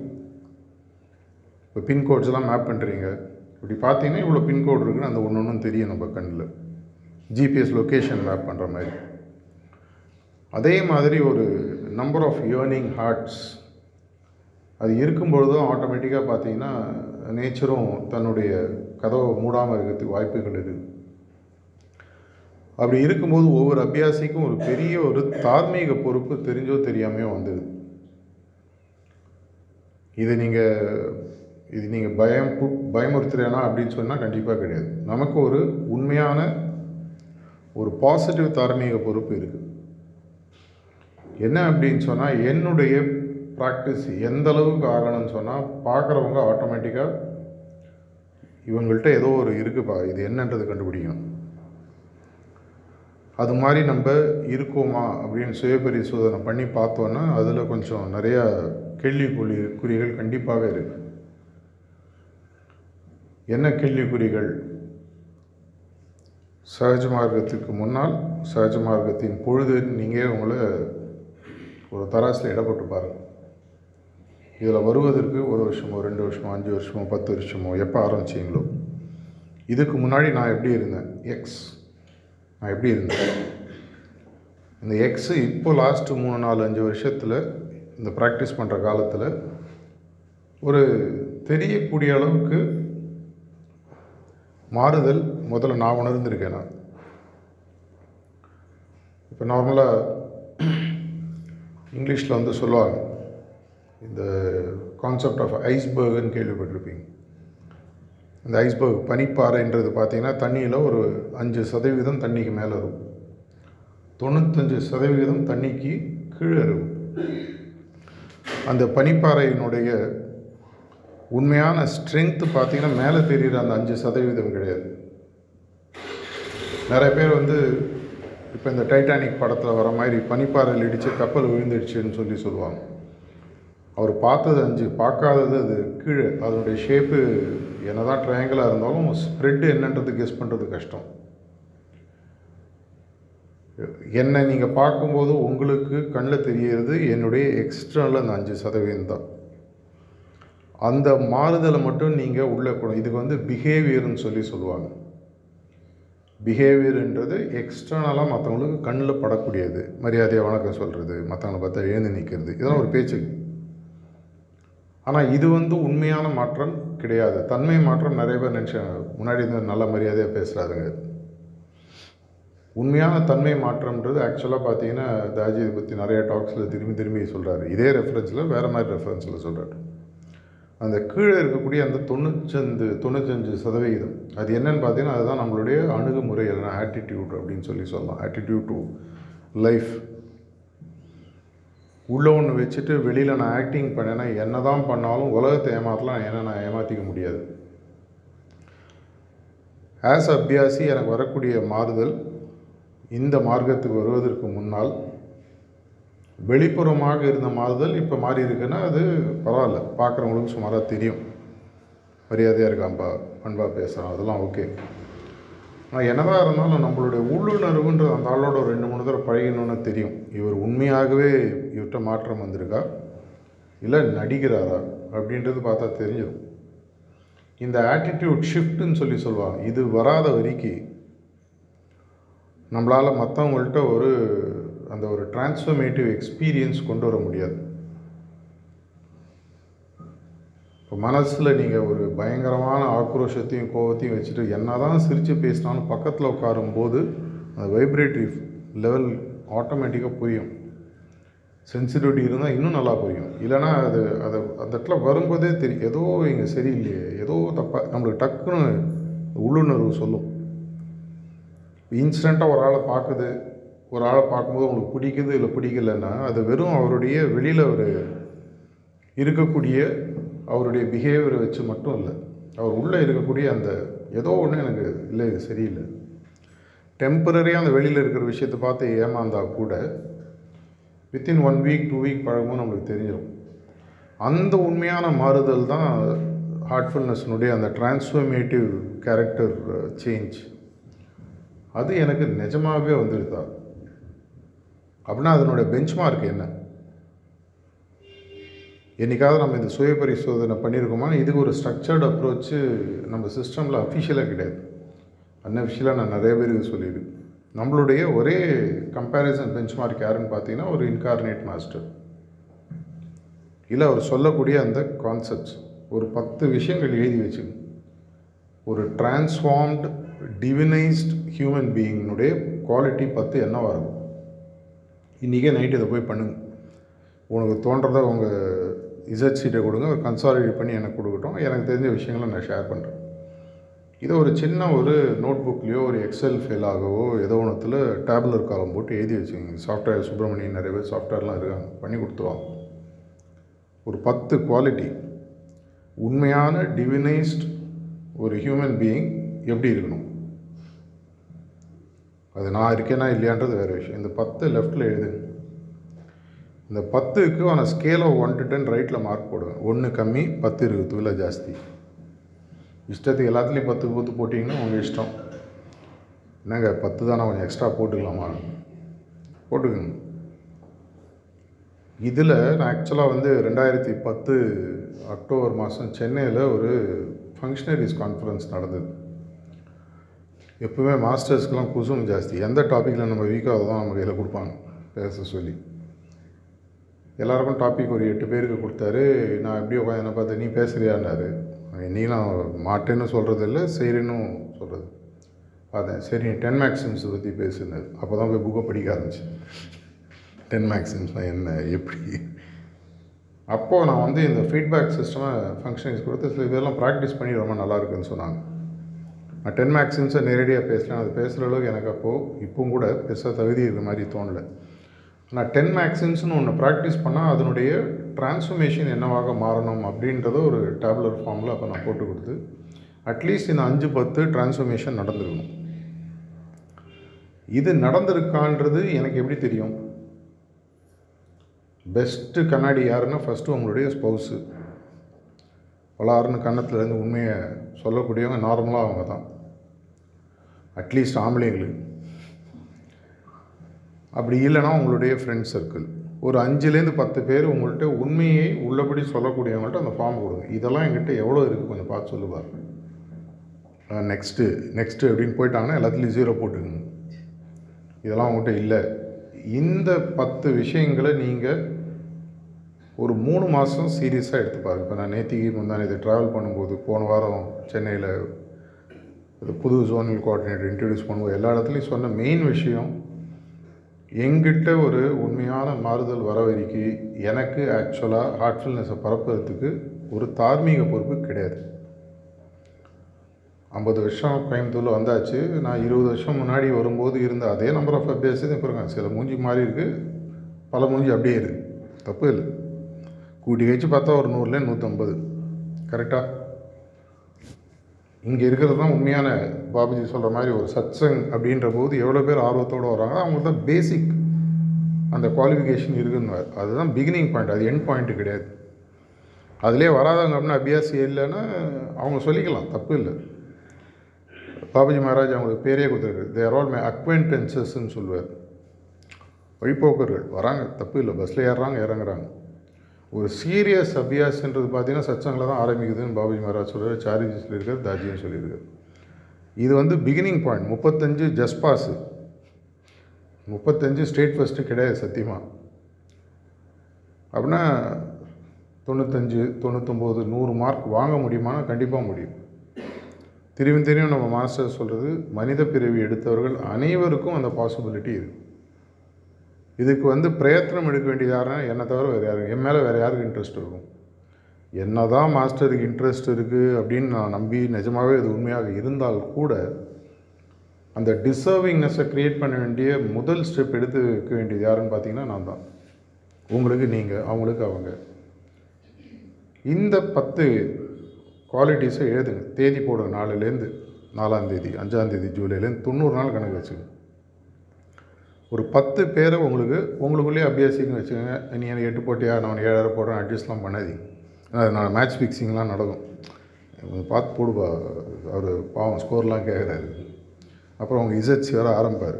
இப்போ பின்கோட்ஸ்லாம் மேப் பண்ணுறீங்க இப்படி பார்த்தீங்கன்னா இவ்வளோ பின்கோடு இருக்குன்னு அந்த ஒன்று ஒன்றும் தெரியும் நம்ம கண்ணில். ஜிபிஎஸ் லொக்கேஷன் மேப் பண்ணுற மாதிரி. அதே மாதிரி ஒரு நம்பர் ஆஃப் ஏர்னிங் ஹார்ட்ஸ் அது இருக்கும்பொழுதும் ஆட்டோமேட்டிக்காக பார்த்தீங்கன்னா நேச்சரும் தன்னுடைய கதவை மூடாமல் இருக்கிறதுக்கு வாய்ப்புகள் இருக்குது அப்படி இருக்கும்போது ஒவ்வொரு அபியாசிக்கும் ஒரு பெரிய ஒரு தார்மீக பொறுப்பு தெரிஞ்சோ தெரியாமையோ வந்தது. இது நீங்கள் இது நீங்கள் பயம் பயமுறுத்துறேனா அப்படின்னு சொன்னால் கண்டிப்பாக கிடையாது. நமக்கு ஒரு உண்மையான ஒரு பாசிட்டிவ் தார்மீக பொறுப்பு இருக்குது என்ன அப்படின்னு சொன்னால் என்னுடைய ப்ராக்டிஸ் எந்த அளவுக்கு ஆகணும்னு சொன்னால் பார்க்குறவங்க ஆட்டோமேட்டிக்காக இவங்கள்ட்ட ஏதோ ஒரு இருக்குப்பா இது என்னன்றது கண்டுபிடிக்கணும். அது மாதிரி நம்ம இருக்கோமா அப்படின்னு சுயபரிசோதனை பண்ணி பார்த்தோன்னா அதில் கொஞ்சம் நிறையா கேள்விக்குறி குறிகள் கண்டிப்பாக இருக்கு. என்ன கேள்விக்குறிகள்? சகஜ மார்க்கத்திற்கு முன்னால் சகஜ மார்க்கத்தின் பொழுது நீங்கள் உங்களை ஒரு தராசில் இடப்பட்டு பாருங்கள் இதில் வருவதற்கு ஒரு வருஷமோ ரெண்டு வருஷமோ அஞ்சு வருஷமோ பத்து வருஷமோ எப்போ ஆரம்பிச்சீங்களோ? இதுக்கு முன்னாடி நான் எப்படி இருந்தேன்? எக்ஸ் நான் எப்படி இருந்தேன்? இந்த எக்ஸு இப்போ லாஸ்ட்டு மூணு நாலு அஞ்சு வருஷத்தில் இந்த ப்ராக்டிஸ் பண்ணுற காலத்தில் ஒரு தெரியக்கூடிய அளவுக்கு மாறுதல் முதல்ல நான் உணர்ந்திருக்கேன் நான். இப்போ நார்மலாக இங்கிலீஷில் வந்து சொல்லுவாங்க இந்த கான்செப்ட் ஆஃப் ஐஸ்பர்க்னு கேள்விப்பட்டிருப்பீங்க. இந்த ஐஸ்பர்க் பனிப்பாறைன்றது பார்த்தீங்கன்னா தண்ணியில் ஒரு அஞ்சு சதவீதம் தண்ணிக்கு மேலே இருக்கும். தொண்ணூத்தஞ்சு சதவிகிதம் தண்ணிக்கு கீழே இருக்கும். அந்த பனிப்பாறையினுடைய உண்மையான ஸ்ட்ரென்த்து பார்த்தீங்கன்னா மேலே தெரிகிற அந்த அஞ்சு சதவீதம் கிடையாது. நிறைய பேர் வந்து இப்போ இந்த டைட்டானிக் படத்தில் வர மாதிரி பனிப்பாறையில் இடித்து கப்பல் விழுந்துடுச்சுன்னு சொல்லி சொல்லுவாங்க. அவர் பார்த்தது அஞ்சு பார்க்காதது அது கீழே. அதனுடைய ஷேப்பு என்ன தான் ட்ரையாங்கிளாக இருந்தாலும் ஸ்ப்ரெட் என்னன்றது கெஸ் பண்ணுறது கஷ்டம். என்னை நீங்கள் பார்க்கும்போது உங்களுக்கு கண்ணில் தெரியறது என்னுடைய எக்ஸ்டர்னல் அந்த அஞ்சு சதவீதம் தான். அந்த மாறுதலை மட்டும் நீங்கள் உள்ளே கொடு இதுக்கு வந்து பிஹேவியர்னு சொல்லி சொல்லுவாங்க. பிஹேவியர்ன்றது எக்ஸ்டர்னலாக மற்றவங்களுக்கு கண்ணில் படக்கூடியது. மரியாதையை வணக்கம் சொல்கிறது மற்றவங்களை பார்த்தா எழுந்து நிற்கிறது இதெல்லாம் ஒரு பேச்சு. ஆனால் இது வந்து உண்மையான மாற்றம் கிடையாது. தன்மை மாற்றம் நிறைய பேர் நினச்சாங்க. முன்னாடி இருந்து நல்ல மரியாதையாக பேசுகிறாருங்க உண்மையான தன்மை மாற்றம்ன்றது ஆக்சுவலாக பார்த்தீங்கன்னா தாஜி இதை பற்றி நிறைய டாக்ஸில் திரும்பி திரும்பி சொல்கிறாரு இதே ரெஃபரன்ஸில் வேறு மாதிரி ரெஃபரன்ஸில் சொல்கிறாரு அந்த கீழே இருக்கக்கூடிய அந்த தொண்ணூற்றஞ்சு தொண்ணூத்தஞ்சு சதவிகிதம். அது என்னன்னு பார்த்தீங்கன்னா அதுதான் நம்மளுடைய அணுகுமுறை இல்லைனா ஆட்டிடியூட் அப்படின்னு சொல்லி சொல்லலாம். ஆட்டிடியூட் டு லைஃப் உள்ளே ஒன்று வச்சுட்டு வெளியில் நான் ஆக்டிங் பண்ணேன்னா என்ன தான் பண்ணாலும் உலகத்தை ஏமாற்றலாம் என்ன நான் ஏமாற்றிக்க முடியாது. ஆஸ் அபியாசி எனக்கு வரக்கூடிய மாறுதல் இந்த மார்க்கத்துக்கு வருவதற்கு முன்னால் வெளிப்புறமாக இருந்த மாறுதல் இப்போ மாறி இருக்குன்னா அது பரவாயில்ல. பார்க்குறவங்களுக்கு சுமாராக தெரியும். மரியாதையாக இருக்கான்பா அன்பாக பேசுகிறான் அதெல்லாம் ஓகே ஆனால் என்னதான் இருந்தாலும் நம்மளுடைய உள்ளுணர்வுன்றது அந்த ஆளோட ஒரு ரெண்டு மூணு தடவை பழகணுன்னு தெரியும். இவர் உண்மையாகவே இவர்கிட்ட மாற்றம் வந்திருக்கா? இல்லை நடிக்கிறாரா? அப்படின்றது பார்த்தா தெரிஞ்சிடும். இந்த ஆட்டிடியூட் ஷிஃப்ட்டுன்னு சொல்லி சொல்லுவாங்க. இது வராத வரைக்கும் நம்மளால் மற்றவங்கள்ட்ட ஒரு அந்த ஒரு டிரான்ஸ்ஃபர்மேட்டிவ் எக்ஸ்பீரியன்ஸ் கொண்டு வர முடியாது. இப்போ மனசில் நீங்கள் ஒரு பயங்கரமான ஆக்ரோஷத்தையும் கோபத்தையும் வச்சுட்டு என்ன தான் சிரித்து பேசினாலும் பக்கத்தில் உட்காரும்போது அந்த வைப்ரேட்டரி லெவல் ஆட்டோமேட்டிக்காக புரியும். சென்சிட்டிவிட்டி இருந்தால் இன்னும் நல்லா புரியும். இல்லைனா அது அது அந்த இடத்துல வரும்போதே தெரியும் ஏதோ இங்கே சரியில்லையே ஏதோ தப்பாக நம்மளுக்கு டக்குன்னு உள்ளுணர்வு சொல்லும். இன்ஸ்டண்ட்டாக ஒரு ஆளை பார்க்குது ஒரு ஆளை பார்க்கும்போது உங்களுக்கு பிடிக்குது இல்லை பிடிக்கலன்னா அது வெறும் அவருடைய வெளியில் ஒரு இருக்கக்கூடிய அவருடைய பிஹேவியரை வச்சு மட்டும் இல்லை அவர் உள்ளே இருக்கக்கூடிய அந்த ஏதோ ஒன்று எனக்கு இல்லை இது சரியில்லை. டெம்பரரியாக அந்த வெளியில் இருக்கிற விஷயத்தை பார்த்து ஏமாந்தா கூட within one week two week பழகும் நம்மளுக்கு தெரிஞ்சிடும் அந்த உண்மையான மாறுதல் தான் ஹார்ட்ஃபுல்னஸ்னுடைய அந்த டிரான்ஸ்ஃபர்மேட்டிவ் கேரக்டர் சேஞ்ச் அது எனக்கு நிஜமாகவே வந்துருதா அப்படின்னா அதனுடைய பெஞ்ச்மார்க் என்ன? என்றைக்காவது நம்ம இந்த சுய பரிசோதனை பண்ணியிருக்கோமா? இதுக்கு ஒரு ஸ்ட்ரக்சர்டு அப்ரோச்சு நம்ம சிஸ்டமில் அஃபிஷியலாக கிடையாது. அன்அஃபிஷியலாக நான் நிறைய பேருக்கு சொல்லியிருக்கேன். நம்மளுடைய ஒரே கம்பேரிசன் பெஞ்ச் மார்க் யாருன்னு பார்த்தீங்கன்னா ஒரு இன்கார்னேட் மாஸ்டர் இல்லை அவர் சொல்லக்கூடிய அந்த கான்செப்ட்ஸ் ஒரு பத்து விஷயங்கள் எழுதி வச்சுங்க ஒரு டிரான்ஸ்ஃபார்ம்டு டிவினைஸ்ட் ஹியூமன் பீயிங்னுடைய குவாலிட்டி பத்து என்னவாக இருக்கும் இன்றைக்கே நைட்டு இதை போய் பண்ணுங்க. உனக்கு தோன்றதை உங்கள் இசட் சீட்டை கொடுங்க ஒரு கன்சாலிடேட் பண்ணி எனக்கு கொடுக்கட்டும். எனக்கு தெரிஞ்ச விஷயங்களை நான் ஷேர் பண்ணுறேன் இதை ஒரு சின்ன ஒரு நோட் புக்லேயோ ஒரு எக்ஸல் ஃபெயிலாகவோ ஏதோ ஒன்றுத்தில் டேப்லர் காலம் போட்டு எழுதி வச்சுக்கோங்க. சாஃப்ட்வேர் சுப்பிரமணியன் நிறைய பேர் சாஃப்ட்வேர்லாம் இருக்காங்க. பண்ணி கொடுத்துருவாங்க. ஒரு பத்து குவாலிட்டி உண்மையான டிவினைஸ்ட் ஒரு ஹியூமன் பீயிங் எப்படி இருக்கணும்? அது நான் இருக்கேனா இல்லையான்றது வேறு விஷயம். இந்த பத்து லெஃப்டில் எழுதுங்க. இந்த பத்துக்கு ஆனால் scale of one to ten ரைட்டில் மார்க் போடுவேன். ஒன்று கம்மி பத்து இருபது இல்லை ஜாஸ்தி. இஷ்டத்துக்கு எல்லாத்துலேயும் பத்து பத்து போட்டிங்கன்னா உங்கள் இஷ்டம். என்னங்க பத்து தானே கொஞ்சம் எக்ஸ்ட்ரா போட்டுக்கலாமா? போட்டுக்கோங்க. இதில் நான் ஆக்சுவலாக வந்து ரெண்டாயிரத்தி பத்து அக்டோபர் மாதம் சென்னையில் ஒரு ஃபங்க்ஷனரிஸ் கான்ஃபரன்ஸ் நடந்தது. எப்பவுமே மாஸ்டர்ஸ்க்கெலாம் குசும் ஜாஸ்தி. எந்த டாப்பிக்கில் நம்ம வீக்காக தான் நம்ம கையில் கொடுப்பாங்க. பேச சொல்லி. எல்லாருக்கும் டாபிக் ஒரு எட்டு பேருக்கு கொடுத்தாரு. நான் எப்படி உட்காந்து என்ன பார்த்தேன் நீ பேசுகிறியான்னாரு நீ நான் மாட்டேன்னு சொல்கிறது இல்லை செய்கிறேன்னு சொல்கிறது பார்த்தேன். சரி நீ டென் மேக்ஸிம்ஸ் பற்றி பேசுனார் அப்போ தான் போய் புக்கை படிக்க ஆரம்பிச்சு. டென் மேக்ஸிம்ஸ்னால் என்ன எப்படி? அப்போது நான் வந்து இந்த ஃபீட்பேக் சிஸ்டமை ஃபங்க்ஷன்ஸ் கொடுத்து சில இதெல்லாம் ப்ராக்டிஸ் பண்ணி ரொம்ப நல்லா இருக்குன்னு சொன்னாங்க. நான் டென் மேக்ஸிம்ஸை நேரடியாக பேசுகிறேன் அது பேசுகிற அளவுக்கு எனக்கு அப்போது இப்பவும் கூட பெருசாக தகுதி இருக்கிற மாதிரி தோணலை. நான் டென் மேக்ஸிம்ஸ்னு ஒன்று ப்ராக்டிஸ் பண்ணால் அதனுடைய டிரான்ஸ்ஃபர்மேஷன் என்னவாக மாறணும் அப்படின்றத ஒரு டேப்லர் ஃபார்மில் அப்போ நான் போட்டு கொடுத்து அட்லீஸ்ட் இந்த அஞ்சு பத்து டிரான்ஸ்ஃபர்மேஷன் நடந்திருக்கணும். இது நடந்திருக்கான்றது எனக்கு எப்படி தெரியும்? பெஸ்ட்டு கண்ணாடி யாருன்னா ஃபஸ்ட்டு உங்களுடைய ஸ்பௌஸு வளாருன்னு கன்னத்துலேருந்து உண்மையை சொல்லக்கூடியவங்க நார்மலாக அவங்க தான் அட்லீஸ்ட் ஆம்பளைங்களுக்கு அப்படி இல்லைன்னா உங்களுடைய ஃப்ரெண்ட் சர்க்கிள் ஒரு அஞ்சுலேருந்து பத்து பேர் உங்கள்கிட்ட உண்மையை உள்ளபடி சொல்லக்கூடியவங்கள்ட்ட அந்த ஃபார்ம் கொடுங்க. இதெல்லாம் என்கிட்ட எவ்வளோ இருக்குது கொஞ்சம் பார்த்து சொல்லுவார் நெக்ஸ்ட்டு நெக்ஸ்ட்டு அப்படின்னு போயிட்டாங்கன்னா எல்லாத்துலேயும் ஜீரோ போட்டுக்கணும் இதெல்லாம் உங்கள்கிட்ட இல்லை. இந்த பத்து விஷயங்களை நீங்கள் ஒரு மூணு மாதம் சீரியஸாக எடுத்து பாருங்க. இப்போ நான் நேத்திக்கு முந்தானே இது ட்ராவல் பண்ணும்போது போன வாரம் சென்னையில் இது புது ஜோனல் கோஆர்டினேட்டர் இன்ட்ரடியூஸ் பண்ணும்போது எல்லா இடத்துலையும் சொன்ன மெயின் விஷயம் எங்கிட்ட ஒரு உண்மையான மாறுதல் வரவரைக்கு எனக்கு ஆக்சுவலாக ஹார்ட்ஃபுல்னஸை பரப்புறதுக்கு ஒரு தார்மீக பொறுப்பு கிடையாது. ஐம்பது வருஷம் கோயம்புத்தூரில் வந்தாச்சு. நான் இருபது வருஷம் முன்னாடி வரும்போது இருந்த அதே நம்பர் ஆஃப் அபியாஸ் இப்போ இருக்காங்க சில மூஞ்சி மாறி இருக்குது பல மூஞ்சி அப்படியே இருக்குது தப்பு இல்லை. கூட்டி வச்சு பார்த்தா ஒரு நூறுல நூற்றம்பது கரெக்டாக இங்கே இருக்கிறது தான் உண்மையான பாபுஜி சொல்கிற மாதிரி ஒரு சத்சங் அப்படின்ற போது எவ்வளோ பேர் ஆர்வத்தோடு வராங்க அவங்களுக்கு தான் பேசிக் அந்த குவாலிஃபிகேஷன் இருக்குன்னு அதுதான் பிகினிங் பாயிண்ட் அது எண்ட் பாயிண்ட்டு கிடையாது. அதிலே வராதவங்க அப்படின்னா அபியாசி இல்லைன்னா அவங்க சொல்லிக்கலாம் தப்பு இல்லை. பாபுஜி மகாராஜ் அவங்களுக்கு பேரே கொடுத்துருக்கு தேர் ஆல் மை அக்வென்டென்சஸ்ன்னு சொல்லுவார். வழிப்போக்கர்கள் வராங்க தப்பு இல்லை. பஸ்ஸில் ஏறுறாங்க இறங்குறாங்க. ஒரு சீரியஸ் அபியாஸ்ன்றது பார்த்தீங்கன்னா சச்சங்கில் தான் ஆரம்பிக்குதுன்னு பாபுஜி மகாராஜ் சொல்கிறார் சாரிஜி சொல்லியிருக்காரு தாஜியும் சொல்லியிருக்காரு. இது வந்து பிகினிங் பாயிண்ட் முப்பத்தஞ்சு ஜஸ்பாஸு முப்பத்தஞ்சு ஸ்டேட் ஃபஸ்ட்டு கிடையாது சத்தியமாக அப்படின்னா தொண்ணூத்தஞ்சு தொண்ணூத்தொம்போது நூறு மார்க் வாங்க முடியுமானா கண்டிப்பாக முடியும். திரும்பி திரும்பி நம்ம மாஸ்டர் சொல்கிறது மனித பிறவி எடுத்தவர்கள் அனைவருக்கும் அந்த பாசிபிலிட்டி இருக்குது இதுக்கு வந்து பிரயத்தனம் எடுக்க வேண்டியது யாருன்னா என்னை தவிர வேறு யாரும் என் மேலே வேறு யாருக்கு இன்ட்ரெஸ்ட் இருக்கும்? என்ன தான் மாஸ்டருக்கு இன்ட்ரெஸ்ட் இருக்குது அப்படின்னு நான் நம்பி நிஜமாகவே இது உண்மையாக இருந்தால் கூட அந்த டிசர்விங்னஸை க்ரியேட் பண்ண வேண்டிய முதல் ஸ்டெப் எடுத்து வைக்க வேண்டியது யாருன்னு பார்த்தீங்கன்னா நான் தான். உங்களுக்கு நீங்கள் அவங்களுக்கு அவங்க. இந்த பத்து குவாலிட்டிஸை எழுதுங்க. தேதி போடுங்க. நாலுலேருந்து நாலாந்தேதி அஞ்சாந்தேதி ஜூலைலேருந்து தொண்ணூறு நாள் கணக்கு வச்சுங்க ஒரு பத்து பேரை உங்களுக்கு உங்களுக்குள்ளேயே அபியாசிங்கன்னு வச்சுக்கோங்க. நீ எனக்கு எட்டு போட்டியா நான் உனக்கு ஏழாயிரம் போடுறேன் அட்ஜஸ்ட்லாம் பண்ணாதீங்க. அது நான் மேட்ச் ஃபிக்ஸிங்லாம் நடக்கும். கொஞ்சம் பார்த்து போடுப்பா அவர் பாவம் ஸ்கோர்லாம் கேட்குறாரு அப்புறம் அவங்க இசட்சி வர ஆரம்பிப்பார்.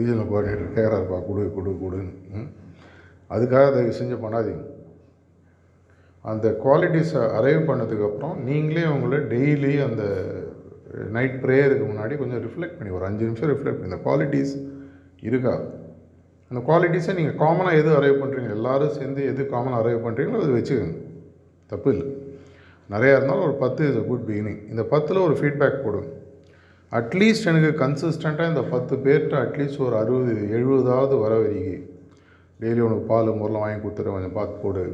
ரீஜனல் கோஆர்டினேட்டர் கேட்குறாருப்பா கொடு கொடு கொடுன்னு. அதுக்காக தயவு செஞ்சு பண்ணாதீங்க. அந்த குவாலிட்டிஸை அரைவ் பண்ணதுக்கப்புறம் நீங்களே உங்களை டெய்லி அந்த நைட் ப்ரேயருக்கு முன்னாடி கொஞ்சம் ரிஃப்ளெக்ட் பண்ணி ஒரு அஞ்சு நிமிஷம் ரிஃப்ளெக்ட் பண்ணி இந்த குவாலிட்டிஸ் இருக்கா அந்த குவாலிட்டிஸை நீங்கள் காமனாக எது அரைவ் பண்ணுறீங்க எல்லோரும் சேர்ந்து எது காமனாக அரைவ் பண்ணுறீங்களோ அது வச்சுக்கோங்க. தப்பு இல்லை. நிறையா இருந்தாலும் ஒரு பத்து இஸ் அ குட் பிகினிங் இந்த பத்தில் ஒரு ஃபீட்பேக் போடுங்க. அட்லீஸ்ட் எனக்கு கன்சிஸ்டண்ட்டாக இந்த பத்து பேர்கிட்ட அட்லீஸ்ட் ஒரு அறுபது எழுபதாவது வர வரிகை டெய்லி உனக்கு பால் முரலாம் வாங்கி கொடுத்துட்டு கொஞ்சம் பார்த்து போடு.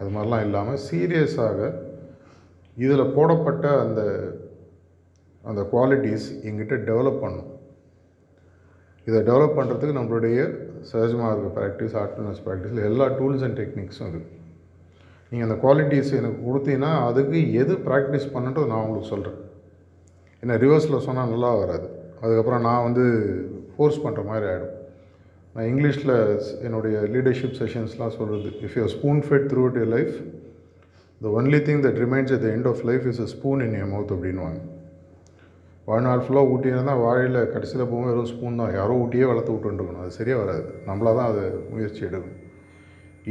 அது மாதிரிலாம் இல்லாமல் சீரியஸாக இதில் போடப்பட்ட அந்த அந்த குவாலிட்டிஸ் எங்கிட்ட டெவலப் பண்ணும் இதை டெவலப் பண்ணுறதுக்கு நம்மளுடைய சகஜமாக இருக்க ப்ராக்டிஸ் ஆர்ட்னஸ் ப்ராக்டிஸில் எல்லா டூல்ஸ் அண்ட் டெக்னிக்ஸும் இருக்குது நீங்கள் அந்த குவாலிட்டிஸ் எனக்கு கொடுத்தீங்கன்னா அதுக்கு எது ப்ராக்டிஸ் பண்ணுன்றது நான் உங்களுக்கு சொல்கிறேன் ஏன்னா ரிவர்ஸில் சொன்னால் நல்லா வராது. அதுக்கப்புறம் நான் வந்து ஃபோர்ஸ் பண்ணுற மாதிரி ஆகிடும் நான் இங்கிலீஷில் என்னுடைய லீடர்ஷிப் செஷன்ஸ்லாம் சொல்கிறது if you spoon fed throughout your life the only thing that remains at the end of life is a spoon in your mouth அப்படின்வாங்க வாழ்நாள் ஃபுல்லாக ஊட்டினா தான் வாழையில் கடைசியில் போகும்போது வெறும் ஸ்பூன் தான். யாரோ ஊட்டியே வளர்த்து விட்டுருக்கணும் அது சரியாக வராது. நம்மளாக தான் அது முயற்சி எடுக்கணும்.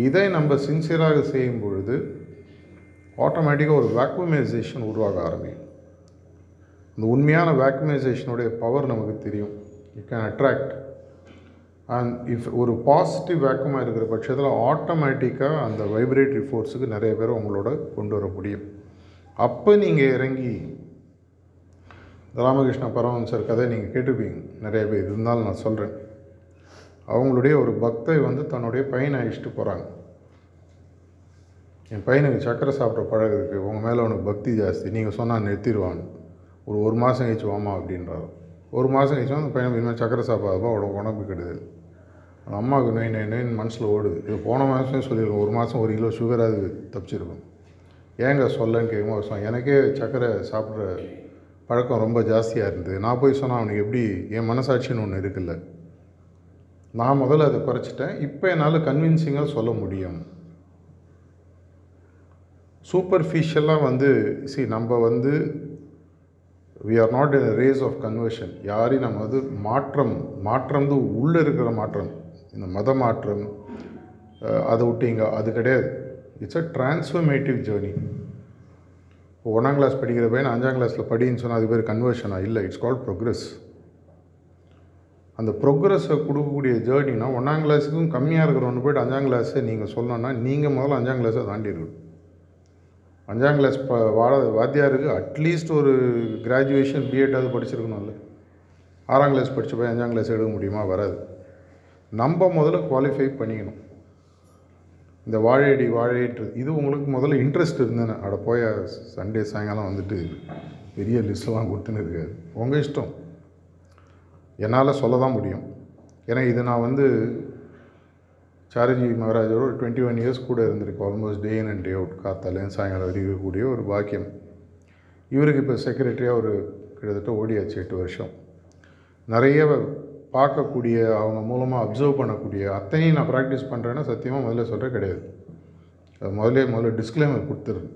இதை நம்ம சின்சியராக செய்யும் பொழுது ஆட்டோமேட்டிக்காக ஒரு வேக்குமைசேஷன் உருவாக ஆரம்பிக்கும். அந்த உண்மையான வேக்குமைசேஷனுடைய பவர் நமக்கு தெரியும். You can attract and if ஒரு பாசிட்டிவ் வேக்கமாக இருக்கிற பட்சத்தில் ஆட்டோமேட்டிக்காக அந்த வைப்ரேட்டரி ஃபோர்ஸுக்கு நிறைய பேர் உங்களோட கொண்டு வர முடியும். அப்போ நீங்கள் இறங்கி ராமகிருஷ்ண பரமஹம்சர் கதை நீங்கள் கேட்டிருப்பீங்க. நிறைய பேர் இருந்தாலும் நான் சொல்கிறேன் அவங்களுடைய ஒரு பக்தை வந்து தன்னுடைய பையனை அழிச்சிட்டு போகிறாங்க என் பையனுக்கு சக்கரை சாப்பிட்ற பழக்கம் இருக்குது உங்கள் மேலே அவனுக்கு பக்தி ஜாஸ்தி. நீங்கள் சொன்னால் நிறுத்திடுவான். ஒரு ஒரு மாதம் கழிச்சு வாமா அப்படின்றாரு. ஒரு மாதம் கழிச்சு அந்த பையன் இனிமேல் சக்கரை சாப்பிடாதப்போ உடம்பு உடம்பு கெடுதல் அம்மாவுக்கு நோய் நோய் நோயின் மனசில் ஓடுது. இது போன மாதமே சொல்லியிருக்கோம். ஒரு மாதம் ஒரு கிலோ சுகர் அது தப்பிச்சிருக்கும். ஏங்க சொல்லன்னு கேட்கும்போது வருஷம் எனக்கே சக்கரை சாப்பிட்ற பழக்கம் ரொம்ப ஜாஸ்தியாக இருந்தது. நான் போய் சொன்னால் அவனுக்கு எப்படி என் மனசாட்சின்னு ஒன்று இருக்குல்ல? நான் முதல்ல அதை குறைச்சிட்டேன். இப்போ என்னால் கன்வின்சிங்காக சொல்ல முடியும். சூப்பர்ஃபிஷியலாக வந்து சி நம்ம வந்து we are not in race of conversion யாரையும் நம்ம வந்து மாற்றம் மாற்றம் வந்து உள்ளே இருக்கிற மாற்றம். இந்த மத மாற்றம் அதை விட்டீங்க அது கிடையாது. இட்ஸ் அ டிரான்ஸ்ஃபர்மேட்டிவ் ஜேர்னி இப்போ ஒன்றாம் கிளாஸ் படிக்கிற பையன் அஞ்சாம் கிளாஸில் படின்னு சொன்னால் அது பேர் கன்வர்ஷனா இல்லை இட்ஸ் கால்ட் ப்ரோக்ரஸ் அந்த ப்ரோக்ரஸை கொடுக்கக்கூடிய ஜேர்னினா ஒன்றாம் கிளாஸுக்கும் கம்மியாக இருக்கிறவனு போய்ட்டு அஞ்சாம் கிளாஸை நீங்கள் சொல்லணும்னா நீங்கள் முதல்ல அஞ்சாம் கிளாஸை தாண்டி இருக்கணும் அஞ்சாம் கிளாஸ் ப வாட வாத்தியாருக்கு அட்லீஸ்ட் ஒரு கிராஜுவேஷன் பிஎட்டாவது படிச்சிருக்கணும்ல ஆறாம் கிளாஸ் படித்த போய் அஞ்சாம் கிளாஸ் எடுக்க முடியுமா? வராது. நம்ம முதல்ல குவாலிஃபை பண்ணிக்கணும். இந்த வாழையடி வாழையற்று இது உங்களுக்கு முதல்ல இன்ட்ரெஸ்ட் இருந்தேன்னு அட போய் சண்டே சாயங்காலம் வந்துட்டு பெரிய லிஸ்ட்லாம் கொடுத்துன்னு இருக்காது உங்கள் இஷ்டம். என்னால் சொல்ல தான் முடியும். ஏன்னா இது நான் வந்து சாரஜி மகாராஜோட டுவெண்ட்டி ஒன் இயர்ஸ் கூட இருந்திருக்கு. Almost day in and day out காத்தாலேயும் சாயங்காலம் வரைக்கும் இருக்கக்கூடிய ஒரு பாக்கியம். இவருக்கு இப்போ செக்ரட்டரியாக ஒரு கிட்டத்தட்ட ஓடியாச்சு எட்டு வருஷம். நிறைய பார்க்கக்கூடிய அவங்க மூலமாக அப்சர்வ் பண்ணக்கூடிய அத்தனையும் நான் ப்ராக்டிஸ் பண்ணுறேன்னா சத்தியமாக முதல்ல சொல்கிற கிடையாது. அது முதல்ல முதல்ல டிஸ்க்ளைமர் கொடுத்துருது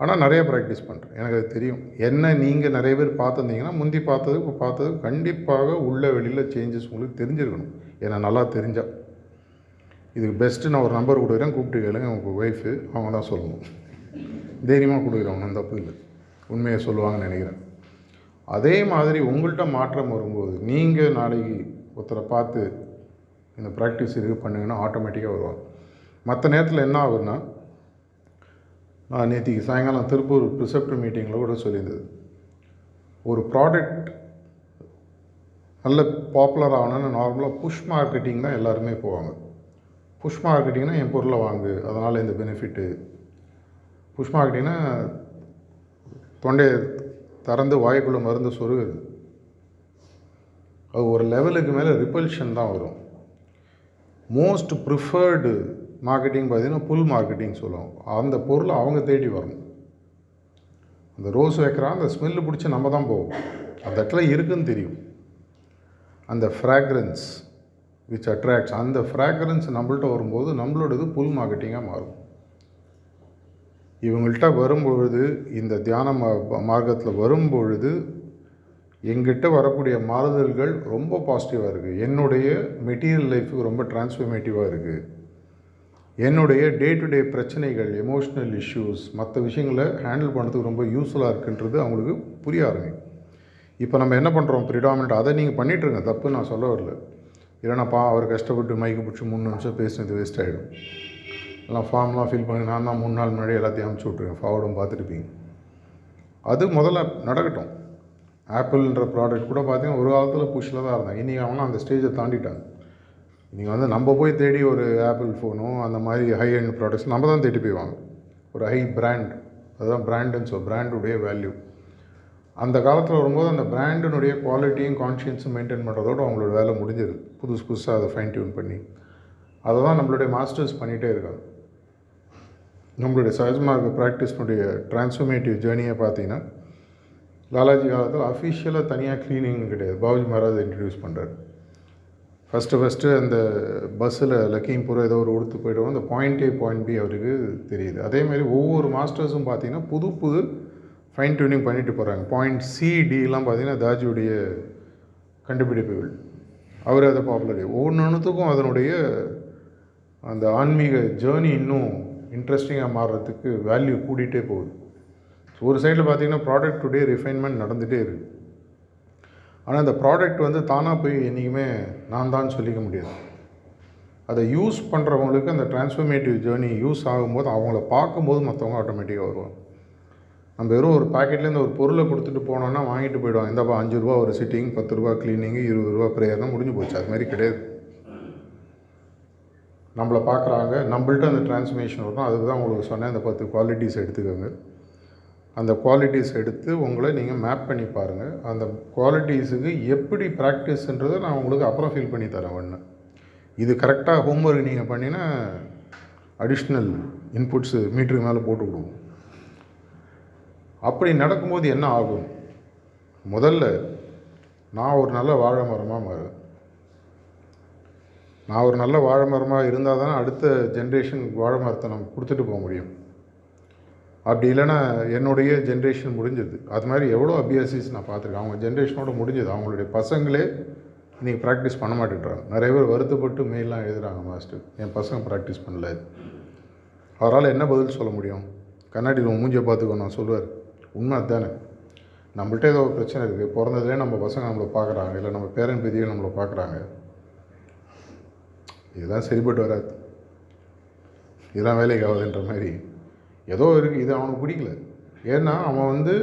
ஆனால் நிறைய ப்ராக்டிஸ் பண்ணுறேன் எனக்கு அது தெரியும். என்ன நீங்கள் நிறைய பேர் பார்த்துருந்தீங்கன்னா முந்தி பார்த்தது இப்போ பார்த்தது கண்டிப்பாக உள்ள வெளியில் சேஞ்சஸ் உங்களுக்கு தெரிஞ்சிருக்கணும். ஏன்னா நல்லா தெரிஞ்சால் இதுக்கு பெஸ்ட்டு நான் ஒரு நம்பர் கொடுக்குறேன். கூப்பிட்டு கேளுங்க. உங்கள் ஒய்ஃபு அவங்க தான் சொல்லணும். தைரியமாக கொடுக்குறேன். ஒன்றும் தப்பு இல்லை. உண்மையை சொல்லுவாங்கன்னு நினைக்கிறேன். அதே மாதிரி உங்கள்கிட்ட மாற்றம் வரும்போது நீங்கள் நாளைக்கு ஒருத்தரை பார்த்து இந்த ப்ராக்டிஸ் இது பண்ணுங்கன்னா ஆட்டோமேட்டிக்காக வருவாங்க. மற்ற நேரத்தில் என்ன ஆகுதுன்னா நான் நேற்றுக்கு சாயங்காலம் திருப்பூர் ப்ரிசெப்டர் மீட்டிங்கில் கூட சொல்லியிருந்தது. ஒரு ப்ராடக்ட் நல்ல பாப்புலர் ஆகணும்னு நார்மலாக புஷ் மார்க்கெட்டிங் தான் எல்லாருமே போவாங்க. புஷ் மார்க்கெட்டிங்னா என் பொருளை வாங்கு அதனால் இந்த பெனிஃபிட்டு புஷ் மார்க்கெட்டிங்னா தொண்டையை திறந்து வாய்க்குள்ள மருந்து சொருகுது. அது ஒரு லெவலுக்கு மேலே ரிப்பல்ஷன் தான் வரும். மோஸ்ட் ப்ரிஃபர்டு மார்க்கெட்டிங் பார்த்திங்கன்னா புல் மார்க்கெட்டிங் சொல்லுவோம் அந்த பொருளை அவங்க தேடி வரணும். அந்த ரோஸ் வைக்கிறான் அந்த ஸ்மெல்லு பிடிச்சி நம்ம தான் போவோம். அந்த இடத்துல இருக்குன்னு தெரியும். அந்த ஃப்ராக்ரன்ஸ் விச் அட்ராக்ட்ஸ் அந்த ஃப்ராக்ரன்ஸ் நம்மள்ட்ட வரும்போது நம்மளோடது புல் மார்க்கெட்டிங்காக மாறும். இவங்கள்ட்ட வரும்பொழுது இந்த தியான மா- மார்க்கத்தில் வரும்பொழுது எங்கிட்ட வரக்கூடிய மாறுதல்கள் ரொம்ப பாசிட்டிவாக இருக்குது என்னுடைய மெட்டீரியல் லைஃபுக்கு ரொம்ப டிரான்ஸ்ஃபர்மேட்டிவாக இருக்குது என்னுடைய டே டு டே பிரச்சனைகள் எமோஷ்னல் இஷ்யூஸ் மற்ற விஷயங்களை ஹேண்டில் பண்ணுறதுக்கு ரொம்ப யூஸ்ஃபுல்லாக இருக்குன்றது அவங்களுக்கு புரிய ஆரம்பிக்கும். இப்போ நம்ம என்ன பண்ணுறோம் ப்ரிடாமினட் அதை நீங்கள் பண்ணிகிட்ருங்க தப்பு நான் சொல்ல வரல. இல்லைனாப்பா அவர் கஷ்டப்பட்டு மைக்கு பிடிச்சி மூணு நிமிஷம் பேசினது வேஸ்ட் ஆகிடும் எல்லாம் ஃபார்ம்லாம் ஃபில் பண்ணி நான் தான் மூணு நாள் முன்னாடி எல்லாத்தையும் அனுப்பிச்சி விட்ருவேன் ஃபார்வர்டும் பார்த்துருப்பீங்க. அது முதல்ல நடக்கட்டும். ஆப்பிள்ன்ற ப்ராடக்ட் கூட பார்த்தீங்கன்னா ஒரு காலத்தில் புஷ்ஷில் தான் இருந்தாங்க இன்றைக்கி அவனும் அந்த ஸ்டேஜை தாண்டிட்டாங்க. நீங்கள் வந்து நம்ம போய் தேடி ஒரு ஆப்பிள் ஃபோனோ அந்த மாதிரி ஹை எண்ட் ப்ராடக்ட்ஸ் நம்ம தான் தேடி போய் வாங்க ஒரு ஹை பிராண்ட் அதுதான் பிராண்டுன்னு சொல் பிராண்டுடைய வேல்யூ அந்த காலத்தில் வரும்போது அந்த பிராண்டினுடைய குவாலிட்டியும் கான்ஷியன்ஸும் மெயின்டைன் பண்ணுறதோட அவங்களோட வேலை முடிஞ்சது. புதுசு புதுசாக அதை ஃபைன் டியூன் பண்ணி. அதை தான் நம்மளுடைய மாஸ்டர்ஸ் பண்ணிகிட்டே இருக்காங்க. நம்மளுடைய சஹஜ்மார்க்க ப்ராக்டிஸ்னுடைய டிரான்ஸ்ஃபர்மேட்டிவ் ஜேர்னியை பார்த்தீங்கன்னா லாலாஜி காலத்தில் அஃபிஷியலாக தனியாக க்ளீனிங் கிடையாது. பாபுஜி மகாராஜ் இன்ட்ரடியூஸ் பண்ணுறாரு ஃபஸ்ட்டு ஃபஸ்ட்டு அந்த பஸ்ஸில் லக்கீம்பூர் ஏதோ ஒரு உடுத்து போய்டுவோம். அந்த பாயிண்ட் ஏ பாயிண்ட் பி அவருக்கு தெரியுது. அதே மாதிரி ஒவ்வொரு மாஸ்டர்ஸும் பார்த்தீங்கன்னா புது புது ஃபைன் டியூனிங் பண்ணிட்டு போகிறாங்க பாயிண்ட் சிடிலாம் பார்த்தீங்கன்னா தாஜியுடைய கண்டுபிடிப்புகள் அவர் அதை பாப்புலர் ஒவ்வொன்றுத்துக்கும் அதனுடைய அந்த ஆன்மீக ஜேர்னி இன்னும் இன்ட்ரெஸ்டிங்காக மாறுறதுக்கு வேல்யூ கூடிகிட்டே போகுது. ஸோ ஒரு சைடில் பார்த்தீங்கன்னா ப்ராடக்ட் டுடே ரிஃபைன்மெண்ட் நடந்துகிட்டே இருக்குது ஆனால் அந்த ப்ராடக்ட் வந்து தானாக போய் என்றைக்குமே நான் தான் சொல்லிக்க முடியாது. அதை யூஸ் பண்ணுறவங்களுக்கு அந்த டிரான்ஸ்ஃபர்மேட்டிவ் ஜேர்னி யூஸ் ஆகும்போது அவங்கள பார்க்கும்போது மற்றவங்க ஆட்டோமேட்டிக்காக வருவாங்க. நம்ம வெறும் ஒரு பாக்கெட்லேருந்து ஒரு பொருளை கொடுத்துட்டு போனோன்னா வாங்கிட்டு போயிடுவாங்க. இந்தப்பா அஞ்சு ரூபா ஒரு சிட்டிங் பத்து ரூபா க்ளீனிங்கு இருபது ரூபா ப்ரேயர்னால் முடிஞ்சு போச்சு. அது மாதிரி கிடையாது. நம்மளை பார்க்குறாங்க. நம்மள்ட்ட அந்த டிரான்ஸ்ஃபர்மேஷன் வரும் அதுக்கு தான் உங்களுக்கு சொன்னேன். அந்த பத்து குவாலிட்டிஸ் எடுத்துக்கோங்க. அந்த குவாலிட்டிஸ் எடுத்து உங்களை நீங்கள் மேப் பண்ணி பாருங்கள் அந்த குவாலிட்டிஸுக்கு எப்படி ப்ராக்டிஸ்ன்றதை நான் உங்களுக்கு அப்புறம் ஃபீல் பண்ணி தரேன் ஒன்று இது கரெக்டாக ஹோம்ஒர்க் நீங்கள் பண்ணினா அடிஷ்னல் இன்புட்ஸு மீட்டருக்கு மேலே போட்டு விடுவோம். அப்படி நடக்கும்போது என்ன ஆகும்? முதல்ல நான் ஒரு நல்ல வாழை மரமாக மாறுவேன். நான் ஒரு நல்ல வாழை மரமாக இருந்தால் தானே அடுத்த ஜென்ரேஷன் வாழை மரத்தை நம்ம கொடுத்துட்டு போக முடியும். அப்படி இல்லைன்னா என்னுடைய ஜென்ரேஷன் முடிஞ்சது. அது மாதிரி எவ்வளோ அபியாசிஸ் நான் பார்த்துருக்கேன். அவங்க ஜென்ரேஷனோட முடிஞ்சது. அவங்களுடைய பசங்களே இன்றைக்கி ப்ராக்டிஸ் பண்ண மாட்டேங்கிறாங்க. நிறைய பேர் வருத்தப்பட்டு மெயிலாம் எழுதுகிறாங்க மாஸ்டர் என் பசங்க ப்ராக்டிஸ் பண்ணல. அவரால் என்ன பதில் சொல்ல முடியும்? கண்ணாடியில் உன் மூஞ்சியை பார்த்துக்கோ நான் சொல்லுவார் உண்மை அதுதானே. நம்மள்ட்ட ஏதோ ஒரு பிரச்சனை இருக்குது பிறந்ததுலேயே நம்ம பசங்க நம்மளை பார்க்குறாங்க. இல்லை நம்ம பேரன் பெரியவங்க நம்மளை பார்க்குறாங்க. இதுதான் சரிப்பட்டு வராது. இதெல்லாம் வேலைக்கு ஆகுதுன்ற மாதிரி. ஏதோ இருக்குது இது அவனுக்கு பிடிக்கல. ஏன்னா அவன் வந்து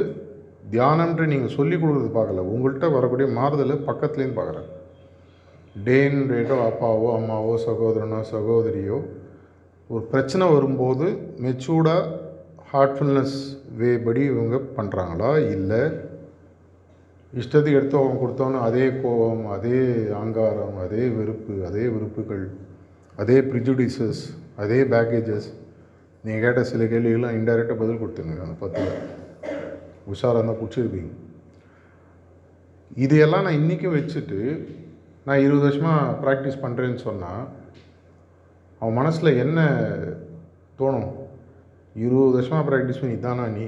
தியானம்ன்ற நீங்கள் சொல்லி கொடுக்குறது பார்க்கல. உங்கள்கிட்ட வரக்கூடிய மாறுதலை பக்கத்துலேருந்து பார்க்குறான். டேன் ரேட்டோ அப்பாவோ அம்மாவோ சகோதரனோ சகோதரியோ ஒரு பிரச்சனை வரும்போது மெச்சூர்டாக ஹார்ட்ஃபுல்னஸ் வே படி இவங்க பண்ணுறாங்களா இல்லை இஷ்டத்துக்கு எடுத்து அவங்க கொடுத்தோன்னு அதே கோபம் அதே அங்காரம் அதே வெறுப்பு அதே வெறுப்புகள் அதே ப்ரிஜுடிசஸ் அதே பேக்கேஜஸ் நீங்கள் கேட்ட சில கேள்விகள்லாம் இன்டைரக்டாக பதில் கொடுத்துருங்க அந்த பத்தில். உஷாராக இருந்தால் பிடிச்சிருப்பீங்க. இதையெல்லாம் நான் இன்றைக்கும் வச்சுட்டு நான் இருபது வருஷமாக ப்ராக்டிஸ் பண்ணுறேன்னு சொன்னால் அவன் மனசில் என்ன தோணும்? இருபது வருஷமாக ப்ராக்டிஸ் பண்ணி இதானா நீ?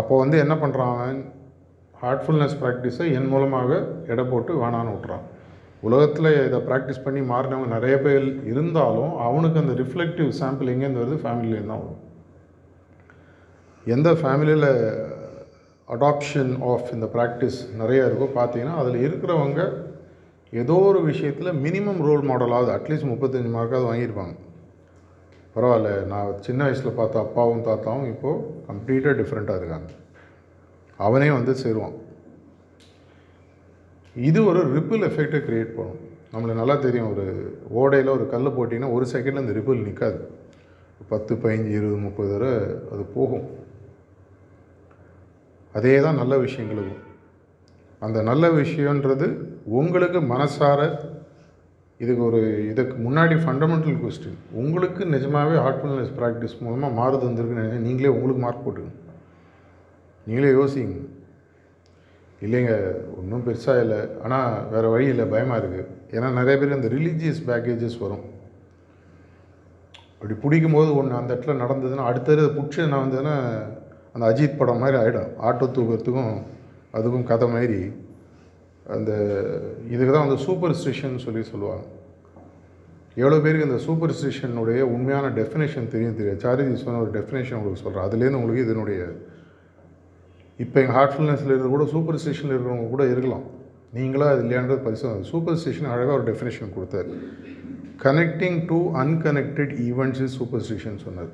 அப்போ வந்து என்ன பண்ணுறான் ஹார்ட்ஃபுல்னஸ் ப்ராக்டிஸை என் மூலமாக எடை போட்டு வேணான்னு விட்றான் உலகத்தில் இதை ப்ராக்டிஸ் பண்ணி மாறினவங்க நிறைய பேர் இருந்தாலும் அவனுக்கு அந்த ரிஃப்ளெக்டிவ் சாம்பிள் எங்கேருந்து வருது? ஃபேமிலியிலேருந்து தான் வரும். எந்த ஃபேமிலியில் அடாப்ஷன் ஆஃப் இந்த ப்ராக்டிஸ் நிறையா இருக்கோ பார்த்தீங்கன்னா அதில் இருக்கிறவங்க ஏதோ ஒரு விஷயத்தில் மினிமம் ரோல் மாடலாவது அட்லீஸ்ட் முப்பத்தஞ்சு மார்க்காவது வாங்கியிருப்பாங்க. பரவாயில்ல நான் சின்ன வயசில் பார்த்த அப்பாவும் தாத்தாவும் இப்போது கம்ப்ளீட்டாக டிஃப்ரெண்ட்டாக இருக்காங்க. அவனே வந்து சேருவான். இது ஒரு ரிப்பிள் எஃபெக்டை க்ரியேட் பண்ணும். நம்மளுக்கு நல்லா தெரியும் ஒரு ஓடையில் ஒரு கல் போட்டிங்கன்னா ஒரு செகண்டில் அந்த ரிப்பிள் நிற்காது பத்து பதினஞ்சு இருபது முப்பது தடவை அது போகும். அதே தான் நல்ல விஷயங்களுக்கும் அந்த நல்ல விஷயன்றது உங்களுக்கு மனசார இதுக்கு ஒரு இதுக்கு முன்னாடி ஃபண்டமெண்டல் கொஸ்டின் உங்களுக்கு நிஜமாகவே ஹார்ட்ஃபுல்னஸ் ப்ராக்டிஸ் மூலமாக மாறுது வந்திருக்குன்னு நீங்களே உங்களுக்கு மார்க் போட்டுங்க நீங்களே யோசிங்க. இல்லைங்க ஒன்றும் பெருசாக இல்லை. ஆனால் வேறு வழி இல்லை பயமாக இருக்குது ஏன்னா நிறைய பேர் இந்த ரிலீஜியஸ் பேக்கேஜஸ் வரும். அப்படி பிடிக்கும் போது ஒன்று அந்த இடத்துல நடந்ததுன்னா அடுத்தது பிடிச்சி என்ன வந்ததுன்னா அந்த அஜித் படம் மாதிரி ஆகிடும் ஆட்டோ தூக்கிறதுக்கும் அதுக்கும் கதை மாதிரி அந்த இதுக்கு தான் வந்து சூப்பர் ஸ்டிஷன் சொல்லி சொல்லுவாங்க. எவ்வளோ பேருக்கு இந்த சூப்பர் ஸ்டிஷனுடைய உண்மையான டெஃபினேஷன் தெரியும் தெரியாது. சாரிஜி சொன்ன ஒரு டெஃபினேஷன் உங்களுக்கு சொல்கிறேன் அதுலேருந்து உங்களுக்கு இதனுடைய இப்போ எங்கள் ஹார்ட்ஃபுல்னஸில் இருக்கிற கூட சூப்பர் ஸ்டேஷனில் இருக்கிறவங்க கூட இருக்கலாம். நீங்களா அது இல்லையான்றது பரிசோதனை சூப்பர் ஸ்டேஷன் அழகாக ஒரு டெஃபினேஷன் கொடுத்தாரு. Connecting to unconnected events is superstition சொன்னார்.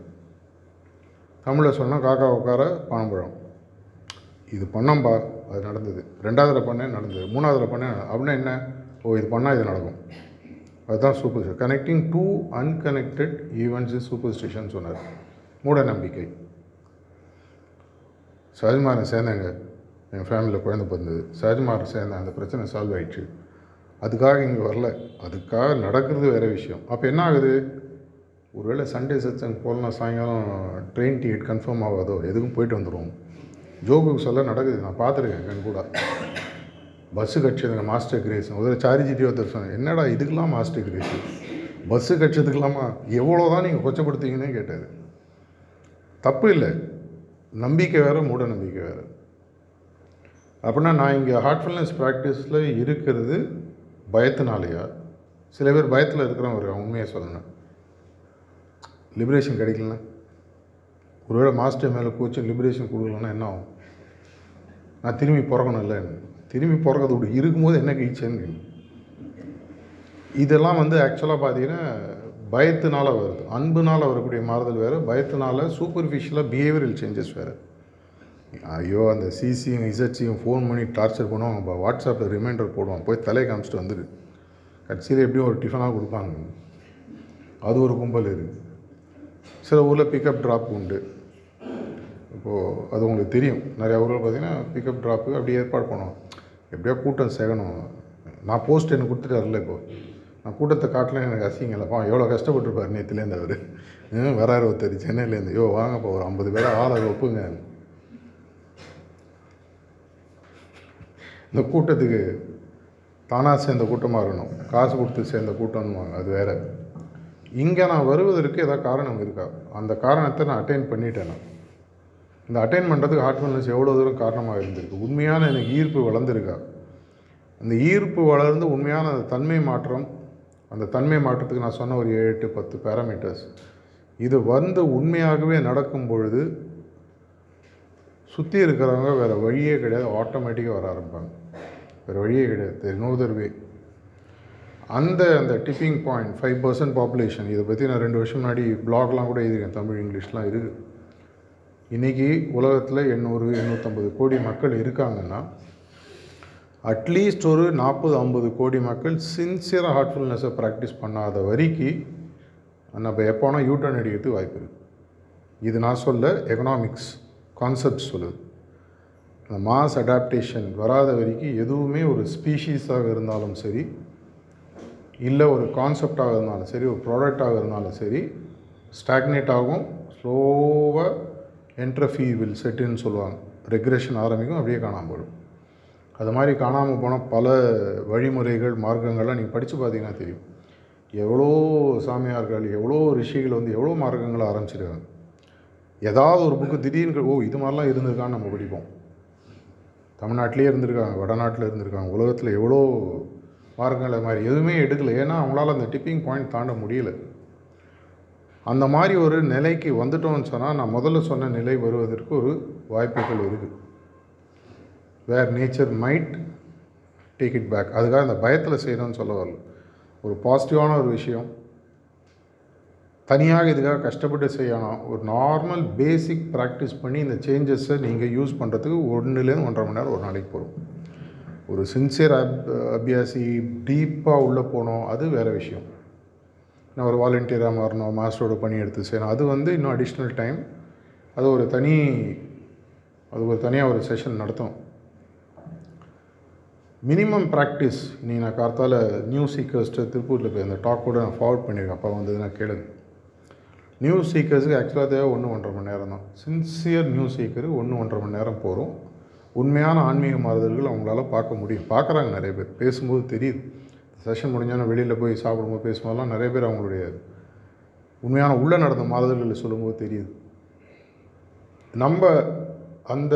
தமிழில் சொன்னால் காக்கா உட்கார பணம்பழம் இது பண்ணம்பா அது நடந்தது. ரெண்டாவதில் பண்ணேன் நடந்தது. மூணாவதில் பண்ணேன் அப்படின்னா என்ன? ஓ இது பண்ணால் இது நடக்கும். அதுதான் superstition connecting to unconnected events is superstition சொன்னார். மூட நம்பிக்கை. சஹஜ்மாரை சேர்ந்தேங்க என் ஃபேமிலியில் குழந்தை பிறந்தது. சஹஜ்மாரை சேர்ந்தேன் அந்த பிரச்சனை சால்வ் ஆயிடுச்சு. அதுக்காக இங்கே வரல. அதுக்காக நடக்கிறது வேறு விஷயம். அப்போ என்ன ஆகுது? ஒருவேளை சண்டே சச்சன் போகலாம் சாயங்காலம் ட்ரெயின் டிக்கெட் கன்ஃபார்ம் ஆகாதோ? எதுக்கும் போயிட்டு வந்துடுவோம் ஜோகுக்கு சொல்ல நடக்குது. நான் பார்த்துருக்கேன் கண் கூட. பஸ்ஸு கட்சியதுங்க மாஸ்டர் கிரேஸ் முதல்ல சாரிஜிட்டி ஒருத்தர் சொன்னேன் என்னடா இதுக்கெல்லாம் மாஸ்டர் கிரேஸு பஸ்ஸு கட்சத்துக்கெல்லாமா எவ்வளோ தான் நீங்கள் கொச்சப்படுத்தீங்கன்னே கேட்டார். தப்பு இல்லை. நம்பிக்கை வேறு மூட நம்பிக்கை வேறு. அப்படின்னா நான் இங்கே ஹார்ட்ஃபுல்னஸ் ப்ராக்டிஸில் இருக்கிறது பயத்தினாலையா? சில பேர் பயத்தில் இருக்கிறவங்க இருக்காங்க உண்மையை சொல்லணும் லிபரேஷன் கிடைக்கலனா ஒருவேளை மாஸ்டர் மேலே கோச்சு லிபரேஷன் கொடுக்கலன்னா என்ன ஆகும்? நான் திரும்பி பிறக்கணும் இல்லை? திரும்பி பிறக்கிறது இருக்கும்போது என்ன கழிச்சேன்னு இதெல்லாம் வந்து ஆக்சுவலாக பார்த்தீங்கன்னா பயத்தினால் வருது. அன்புனால் வரக்கூடிய மாறுதல் வேறு பயத்தினால் சூப்பர்ஃபிஷியலாக பிஹேவியரல் சேஞ்சஸ் வேறு. ஐயோ அந்த சிசியும் இசட்சியும் ஃபோன் பண்ணி டார்ச்சர் பண்ணுவாங்க வாட்ஸ்அப்பில் ரிமைண்டர் போடுவான் போய் தலையை காமிச்சிட்டு வந்துடு கடைசியில் எப்படியும் ஒரு டிஃபனாக கொடுப்பாங்க. அது ஒரு கும்பல் இருக்குது சில ஊரில் பிக்கப் ட்ராப் உண்டு. இப்போது அது உங்களுக்கு தெரியும். நிறையா ஊரில் பார்த்திங்கன்னா பிக்கப் ட்ராப்பு அப்படி ஏற்பாடு பண்ணுவோம் எப்படியோ கூட்டம் சேகணும். நான் போஸ்ட் எனக்கு கொடுத்துட்டு வரல இப்போது நான் கூட்டத்தை காட்டல எனக்கு அசிங்க இல்லைப்பா எவ்வளோ கஷ்டப்பட்டுருப்பார் நேற்றுலேருந்து அவர் வராரு ஒருத்தர் சென்னையிலேருந்து. யோ வாங்கப்பா ஒரு ஐம்பது பேரை ஆளை ஒப்புங்க. இந்த கூட்டத்துக்கு தானாக சேர்ந்த கூட்டமாக இருக்கணும். காசு கொடுத்து சேர்ந்த கூட்டம்னுவாங்க அது வேறு. இங்கே நான் வருவதற்கு ஏதாவது காரணம் இருக்கா? அந்த காரணத்தை நான் அட்டைன் பண்ணிட்டேன் நான். இந்த அட்டைன் பண்ணுறதுக்கு ஹார்ட்ஃபுல்னஸ் எவ்வளோ தூரம் காரணமாக இருந்திருக்கு? உண்மையான எனக்கு ஈர்ப்பு வளர்ந்துருக்கா? அந்த ஈர்ப்பு வளர்ந்து உண்மையான அந்த தன்மை மாற்றம் அந்த தன்மை மாற்றத்துக்கு நான் சொன்ன ஒரு ஏழு எட்டு பத்து பேராமீட்டர்ஸ் இது வந்து உண்மையாகவே நடக்கும் பொழுது சுற்றி இருக்கிறவங்க வேறு வழியே கிடையாது ஆட்டோமேட்டிக்காக வர ஆரம்பிப்பாங்க. வேறு வழியே கிடையாது. தெர் நோ தர் வே அந்த அந்த tipping point five percent population இதை பற்றி நான் ரெண்டு வருஷம் முன்னாடி பிளாக்லாம் கூட எழுதியிருக்கேன். தமிழ் இங்கிலீஷ்லாம் இருக்குது. இன்றைக்கி உலகத்தில் எண்ணூறு எண்ணூற்றம்பது கோடி மக்கள் இருக்காங்கன்னா அட்லீஸ்ட் ஒரு நாற்பது ஐம்பது கோடி மக்கள் சின்சியராக ஹார்ட்ஃபுல்னஸை ப்ராக்டிஸ் பண்ணாத வரைக்கும் நம்ம எப்போனா யூட்டர்ன் அடிக்கிறதுக்கு வாய்ப்பு இருக்குது இது நான் சொல்ல எக்கனாமிக்ஸ் கான்செப்ட் சொல்லுது அந்த மாஸ் அடாப்டேஷன் வராத வரைக்கும் எதுவுமே ஒரு ஸ்பீஷீஸாக இருந்தாலும் சரி இல்லை ஒரு கான்செப்டாக இருந்தாலும் சரி ஒரு ப்ராடக்டாக இருந்தாலும் சரி ஸ்டாக்னேட் ஆகும் ஸ்லோவாக என்ட்ரஃபி வில் செட்டுன்னு சொல்லுவாங்க. ரெக்ரெஷன் ஆரம்பிக்கும் அப்படியே காணாமல் போயிடும். அது மாதிரி காணாமல் போன பல வழிமுறைகள் மார்க்கங்கள்லாம் நீங்கள் படித்து பார்த்தீங்கன்னா தெரியும். எவ்வளோ சாமியார்கள் எவ்வளோ ரிஷிகள் வந்து எவ்வளோ மார்க்கங்களை ஆரம்பிச்சிருக்காங்க. ஏதாவது ஒரு புக்கு திடீர்னு ஓ இது மாதிரிலாம் இருந்திருக்கான்னு நம்ம படிப்போம். தமிழ்நாட்டிலே இருந்திருக்காங்க வடநாட்டில் இருந்திருக்காங்க உலகத்தில் எவ்வளோ மார்க்கங்கள் மாதிரி எதுவுமே எடுக்கல. ஏன்னா அவங்களால அந்த டிப்பிங் பாயிண்ட் தாண்ட முடியல. அந்த மாதிரி ஒரு நிலைக்கு வந்துட்டோம்னு சொன்னால் நான் முதல்ல சொன்ன நிலை வருவதற்கு ஒரு வாய்ப்புகள் இருக்குது where nature might take it back. அதுக்காக இந்த பயத்தில் செய்யணும்னு சொல்ல வரல. ஒரு பாசிட்டிவான ஒரு விஷயம். தனியாக இதுக்காக கஷ்டப்பட்டு செய்யணும். ஒரு நார்மல் பேசிக் ப்ராக்டிஸ் பண்ணி இந்த சேஞ்சஸை நீங்கள் யூஸ் பண்ணுறதுக்கு ஒன்றுலேருந்து ஒன்றரை மணி நேரம் ஒரு நாளைக்கு போகும் ஒரு சின்சியர் அப் அபியாசி டீப்பாக உள்ளே போனோம் அது வேறு விஷயம். நான் ஒரு வாலண்டியராக மாறணும் மாஸ்டரோட பணி எடுத்து செய்யணும். அது வந்து இன்னும் அடிஷ்னல் டைம் அது ஒரு தனி அது ஒரு தனியாக ஒரு செஷன் நடத்தும். மினிமம் ப்ராக்டிஸ் நீ நான் கார்த்தால் நியூ சீக்கர்ஸ்ட்டு திருப்பூரில் போய் அந்த டாக் கூட நான் ஃபார்வர்ட் பண்ணியிருக்கேன் அப்போ வந்தது நான் கேளுங்க. நியூ சீக்கர்ஸுக்கு ஆக்சுவலாக தேவை ஒன்று ஒன்றரை மணி நேரம் தான். சின்சியர் நியூ சீக்கரு ஒன்று ஒன்றரை மணி நேரம் போகிறோம் உண்மையான ஆன்மீக மாறுதல்கள் அவங்களால பார்க்க முடியும். பார்க்குறாங்க நிறைய பேர். பேசும்போது தெரியுது. செஷன் முடிஞ்சோன்னா வெளியில் போய் சாப்பிடும்போது பேசும்போதெல்லாம் நிறைய பேர் அவங்களுடைய உண்மையான உள்ளே நடந்த மாறுதல்களை சொல்லும்போது தெரியுது. நம்ம அந்த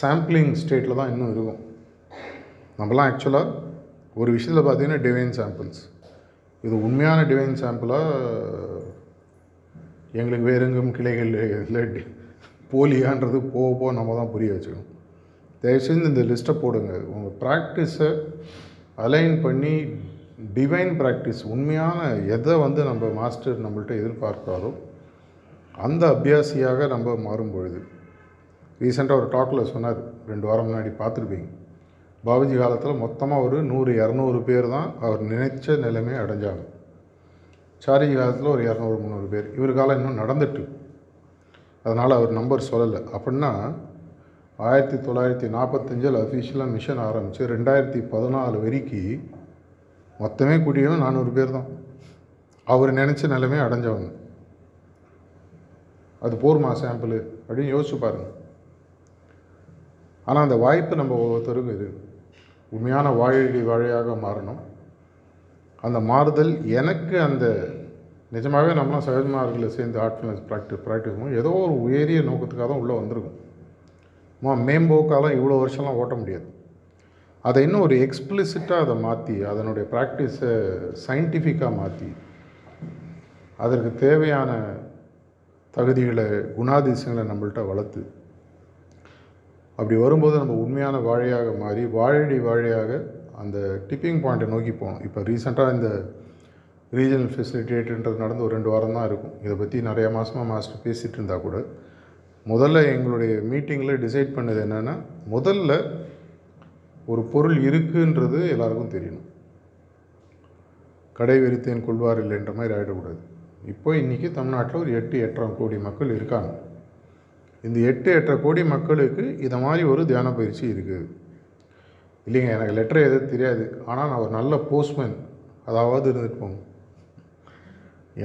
சாம்பிளிங் ஸ்டேட்டில் தான் இன்னும் இருக்கும். நம்மலாம் ஆக்சுவலாக ஒரு விஷயத்தில் பார்த்தீங்கன்னா டிவைன் சாம்பிள்ஸ் இது உண்மையான டிவைன் சாம்பிளாக எங்களுக்கு வேறெங்கும் கிளைகள் இல்லை போலியான்றது போக போக நம்ம தான் புரிய வச்சுக்கணும். தயவுசெய்து இந்த லிஸ்ட்டை போடுங்க. உங்கள் ப்ராக்டிஸை அலைன் பண்ணி டிவைன் ப்ராக்டிஸ் உண்மையான எதை வந்து நம்ம மாஸ்டர் நம்மள்ட்ட எதிர்பார்க்குறாரோ அந்த அபியாசியாக நம்ம மாறும் பொழுது ரீசெண்டாக ஒரு டாக்கில் சொன்னார். ரெண்டு வாரம் முன்னாடி பார்த்துருப்பீங்க. பாபுஜி காலத்தில் மொத்தமாக ஒரு நூறு இரநூறு பேர் தான் அவர் நினைச்ச நிலைமை அடைஞ்சாங்க. சாரிஜி காலத்தில் ஒரு இரநூறு முந்நூறு பேர். இவர் காலம் இன்னும் நடந்துட்டு அதனால் அவர் நம்பர் சொல்லலை. அப்படின்னா ஆயிரத்தி தொள்ளாயிரத்தி நாற்பத்தஞ்சில் அஃபிஷியலாக மிஷன் ஆரம்பித்து ரெண்டாயிரத்தி பதினாலு வரைக்கும் மொத்தமே கூட்டியும் நானூறு பேர் தான். அவர் நினச்ச நிலைமை அடைஞ்சவங்க. அது போர்மா சாம்பிள் அப்படின்னு யோசிச்சு பாருங்கள் ஆனால் அந்த வாய்ப்பு நம்ம ஒவ்வொருத்தருக்கும் இருக்குது உண்மையான வாழி வாழையாக மாறணும். அந்த மாறுதல் எனக்கு அந்த நிஜமாகவே நம்மளாம் சகஜமார்களில் சேர்ந்து ஆர்ட்ஃபுல்னஸ் ப்ராக்டிஸ் ப்ராக்டிஸ் பண்ணும் ஏதோ ஒரு உயரிய நோக்கத்துக்காக தான் உள்ளே வந்திருக்கும். மா மேம்போக்காலாம் இவ்வளோ வருஷம்லாம் ஓட்ட முடியாது. அதை இன்னும் ஒரு எக்ஸ்பிளிசிட்டாக அதை மாற்றி அதனுடைய ப்ராக்டிஸை சயின்டிஃபிக்காக மாற்றி அதற்கு தேவையான தகுதிகளை குணாதிசயங்களை நம்மள்ட்ட வளர்த்து அப்படி வரும்போது நம்ம உண்மையான வாழையாக மாறி வாழடி வாழையாக அந்த டிப்பிங் பாயிண்ட்டை நோக்கி போகணும். இப்போ ரீசெண்டாக இந்த ரீஜனல் ஃபெசிலிட்டேட்டுன்றது நடந்து ஒரு ரெண்டு வாரம் தான் இருக்கும். இதை பற்றி நிறையா மாதமாக மாஸ்டர் பேசிகிட்டு இருந்தால் கூட முதல்ல எங்களுடைய மீட்டிங்கில் டிசைட் பண்ணது என்னென்னா முதல்ல ஒரு பொருள் இருக்குன்றது எல்லாருக்கும் தெரியணும். கடை வெறித்தேன் கொள்வார் இல்லைன்ற மாதிரி ஆகிடக்கூடாது இப்போ இன்றைக்கி தமிழ்நாட்டில் ஒரு எட்டு எட்டரை கோடி மக்கள் இருக்காங்க. இந்த எட்டு எட்டரை கோடி மக்களுக்கு இதை மாதிரி ஒரு தியான பயிற்சி இருக்குது இல்லைங்க எனக்கு லெட்டர் எதுவும் தெரியாது. ஆனால் நான் ஒரு நல்ல போஸ்ட்மேன் அதாவது இருந்துட்டு போங்க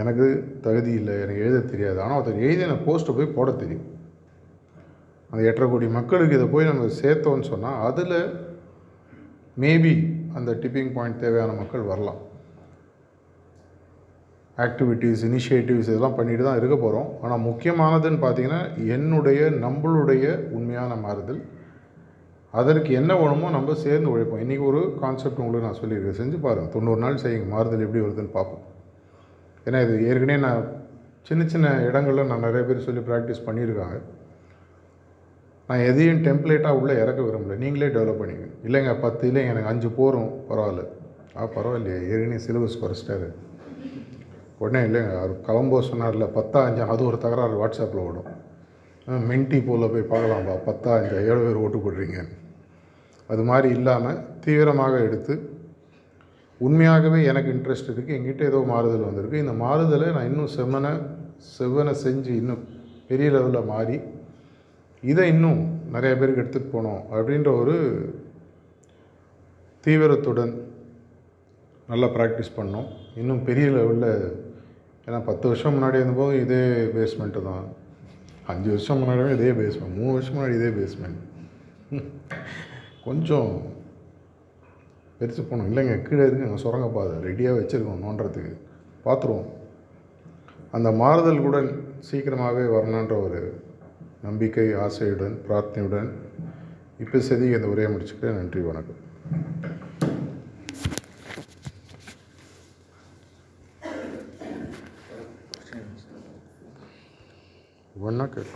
எனக்கு தகுதி இல்லை எனக்கு எழுத தெரியாது. ஆனால் ஒருத்தர் எழுதின போஸ்ட்டை போய் போட தெரியும். அந்த எட்டரை கோடி மக்களுக்கு இதை போய் நம்ம சேர்த்தோன்னு சொன்னால் அதில் மேபி அந்த டிப்பிங் பாயிண்ட் தேவையான மக்கள் வரலாம். ஆக்டிவிட்டீஸ் இனிஷியேட்டிவ்ஸ் இதெல்லாம் பண்ணிட்டு தான் இருக்க போகிறோம் ஆனால் முக்கியமானதுன்னு பார்த்தீங்கன்னா என்னுடைய நம்மளுடைய உண்மையான மாறுதல். அதற்கு என்ன வேணுமோ நம்ம சேர்ந்து உழைப்போம். இன்றைக்கி ஒரு கான்செப்ட் உங்களுக்கு நான் சொல்லியிருக்கேன். செஞ்சு பாருங்கள் தொண்ணூறு நாள் செய்யுங்க. மாறுதல் எப்படி வருதுன்னு பார்ப்போம் ஏன்னா இது ஏற்கனவே நான் சின்ன சின்ன இடங்களில் நான் நிறைய பேர் சொல்லி ப்ராக்டிஸ் பண்ணியிருக்காங்க. நான் எதையும் டெம்ப்ளேட்டாக உள்ளே இறக்க விரும்பல. நீங்களே டெவலப் பண்ணிக்கங்க. இல்லைங்க பத்து இல்லைங்க எனக்கு அஞ்சு போகிறோம் பரவாயில்ல. ஆ பரவாயில்லையே. ஏற்கனவே சிலபஸ் குறைச்சிட்டாரு. உடனே இல்லைங்க அவர் கிளம்போ சொன்னார்ல பத்தா அஞ்சா அது ஒரு தகராறு வாட்ஸ்அப்பில் ஓடும். மென்டி போல் போய் பார்க்கலாம்ப்பா பத்தா அஞ்சா ஏழு பேர் ஓட்டு போடுறீங்க. அது மாதிரி இல்லாமல் தீவிரமாக எடுத்து உண்மையாகவே எனக்கு இன்ட்ரெஸ்ட் இருக்குது எங்கிட்ட ஏதோ மாறுதல் வந்திருக்கு. இந்த மாறுதலை நான் இன்னும் செம்மனை செவ்வனை செஞ்சு இன்னும் பெரிய லெவலில் மாறி இதை இன்னும் நிறைய பேருக்கு எடுத்துகிட்டு போனோம் அப்படின்ற ஒரு தீவிரத்துடன் நல்லா ப்ராக்டிஸ் பண்ணோம். இன்னும் பெரிய லெவலில் ஏன்னா பத்து வருஷம் முன்னாடி இருந்தபோது இதே பேஸ்மெண்ட்டு தான். அஞ்சு வருஷம் முன்னாடியே இதே பேஸ்மெண்ட் மூணு வருஷம் முன்னாடி இதே பேஸ்மெண்ட் கொஞ்சம் பெருசு போகணும். இல்லைங்க கீழே இருக்குங்க சுரங்கப்பாதை ரெடியாக வச்சுருக்கோம் நோண்டுறதுக்கு. பார்த்துருவோம் அந்த மாறுதல் கூட சீக்கிரமாகவே வரணுன்ற ஒரு நம்பிக்கை ஆசையுடன் பிரார்த்தனையுடன் இப்போ செதி இந்த உரையை முடிச்சுக்கிட்டு நன்றி வணக்கம். ஒன்றா கேட்கும்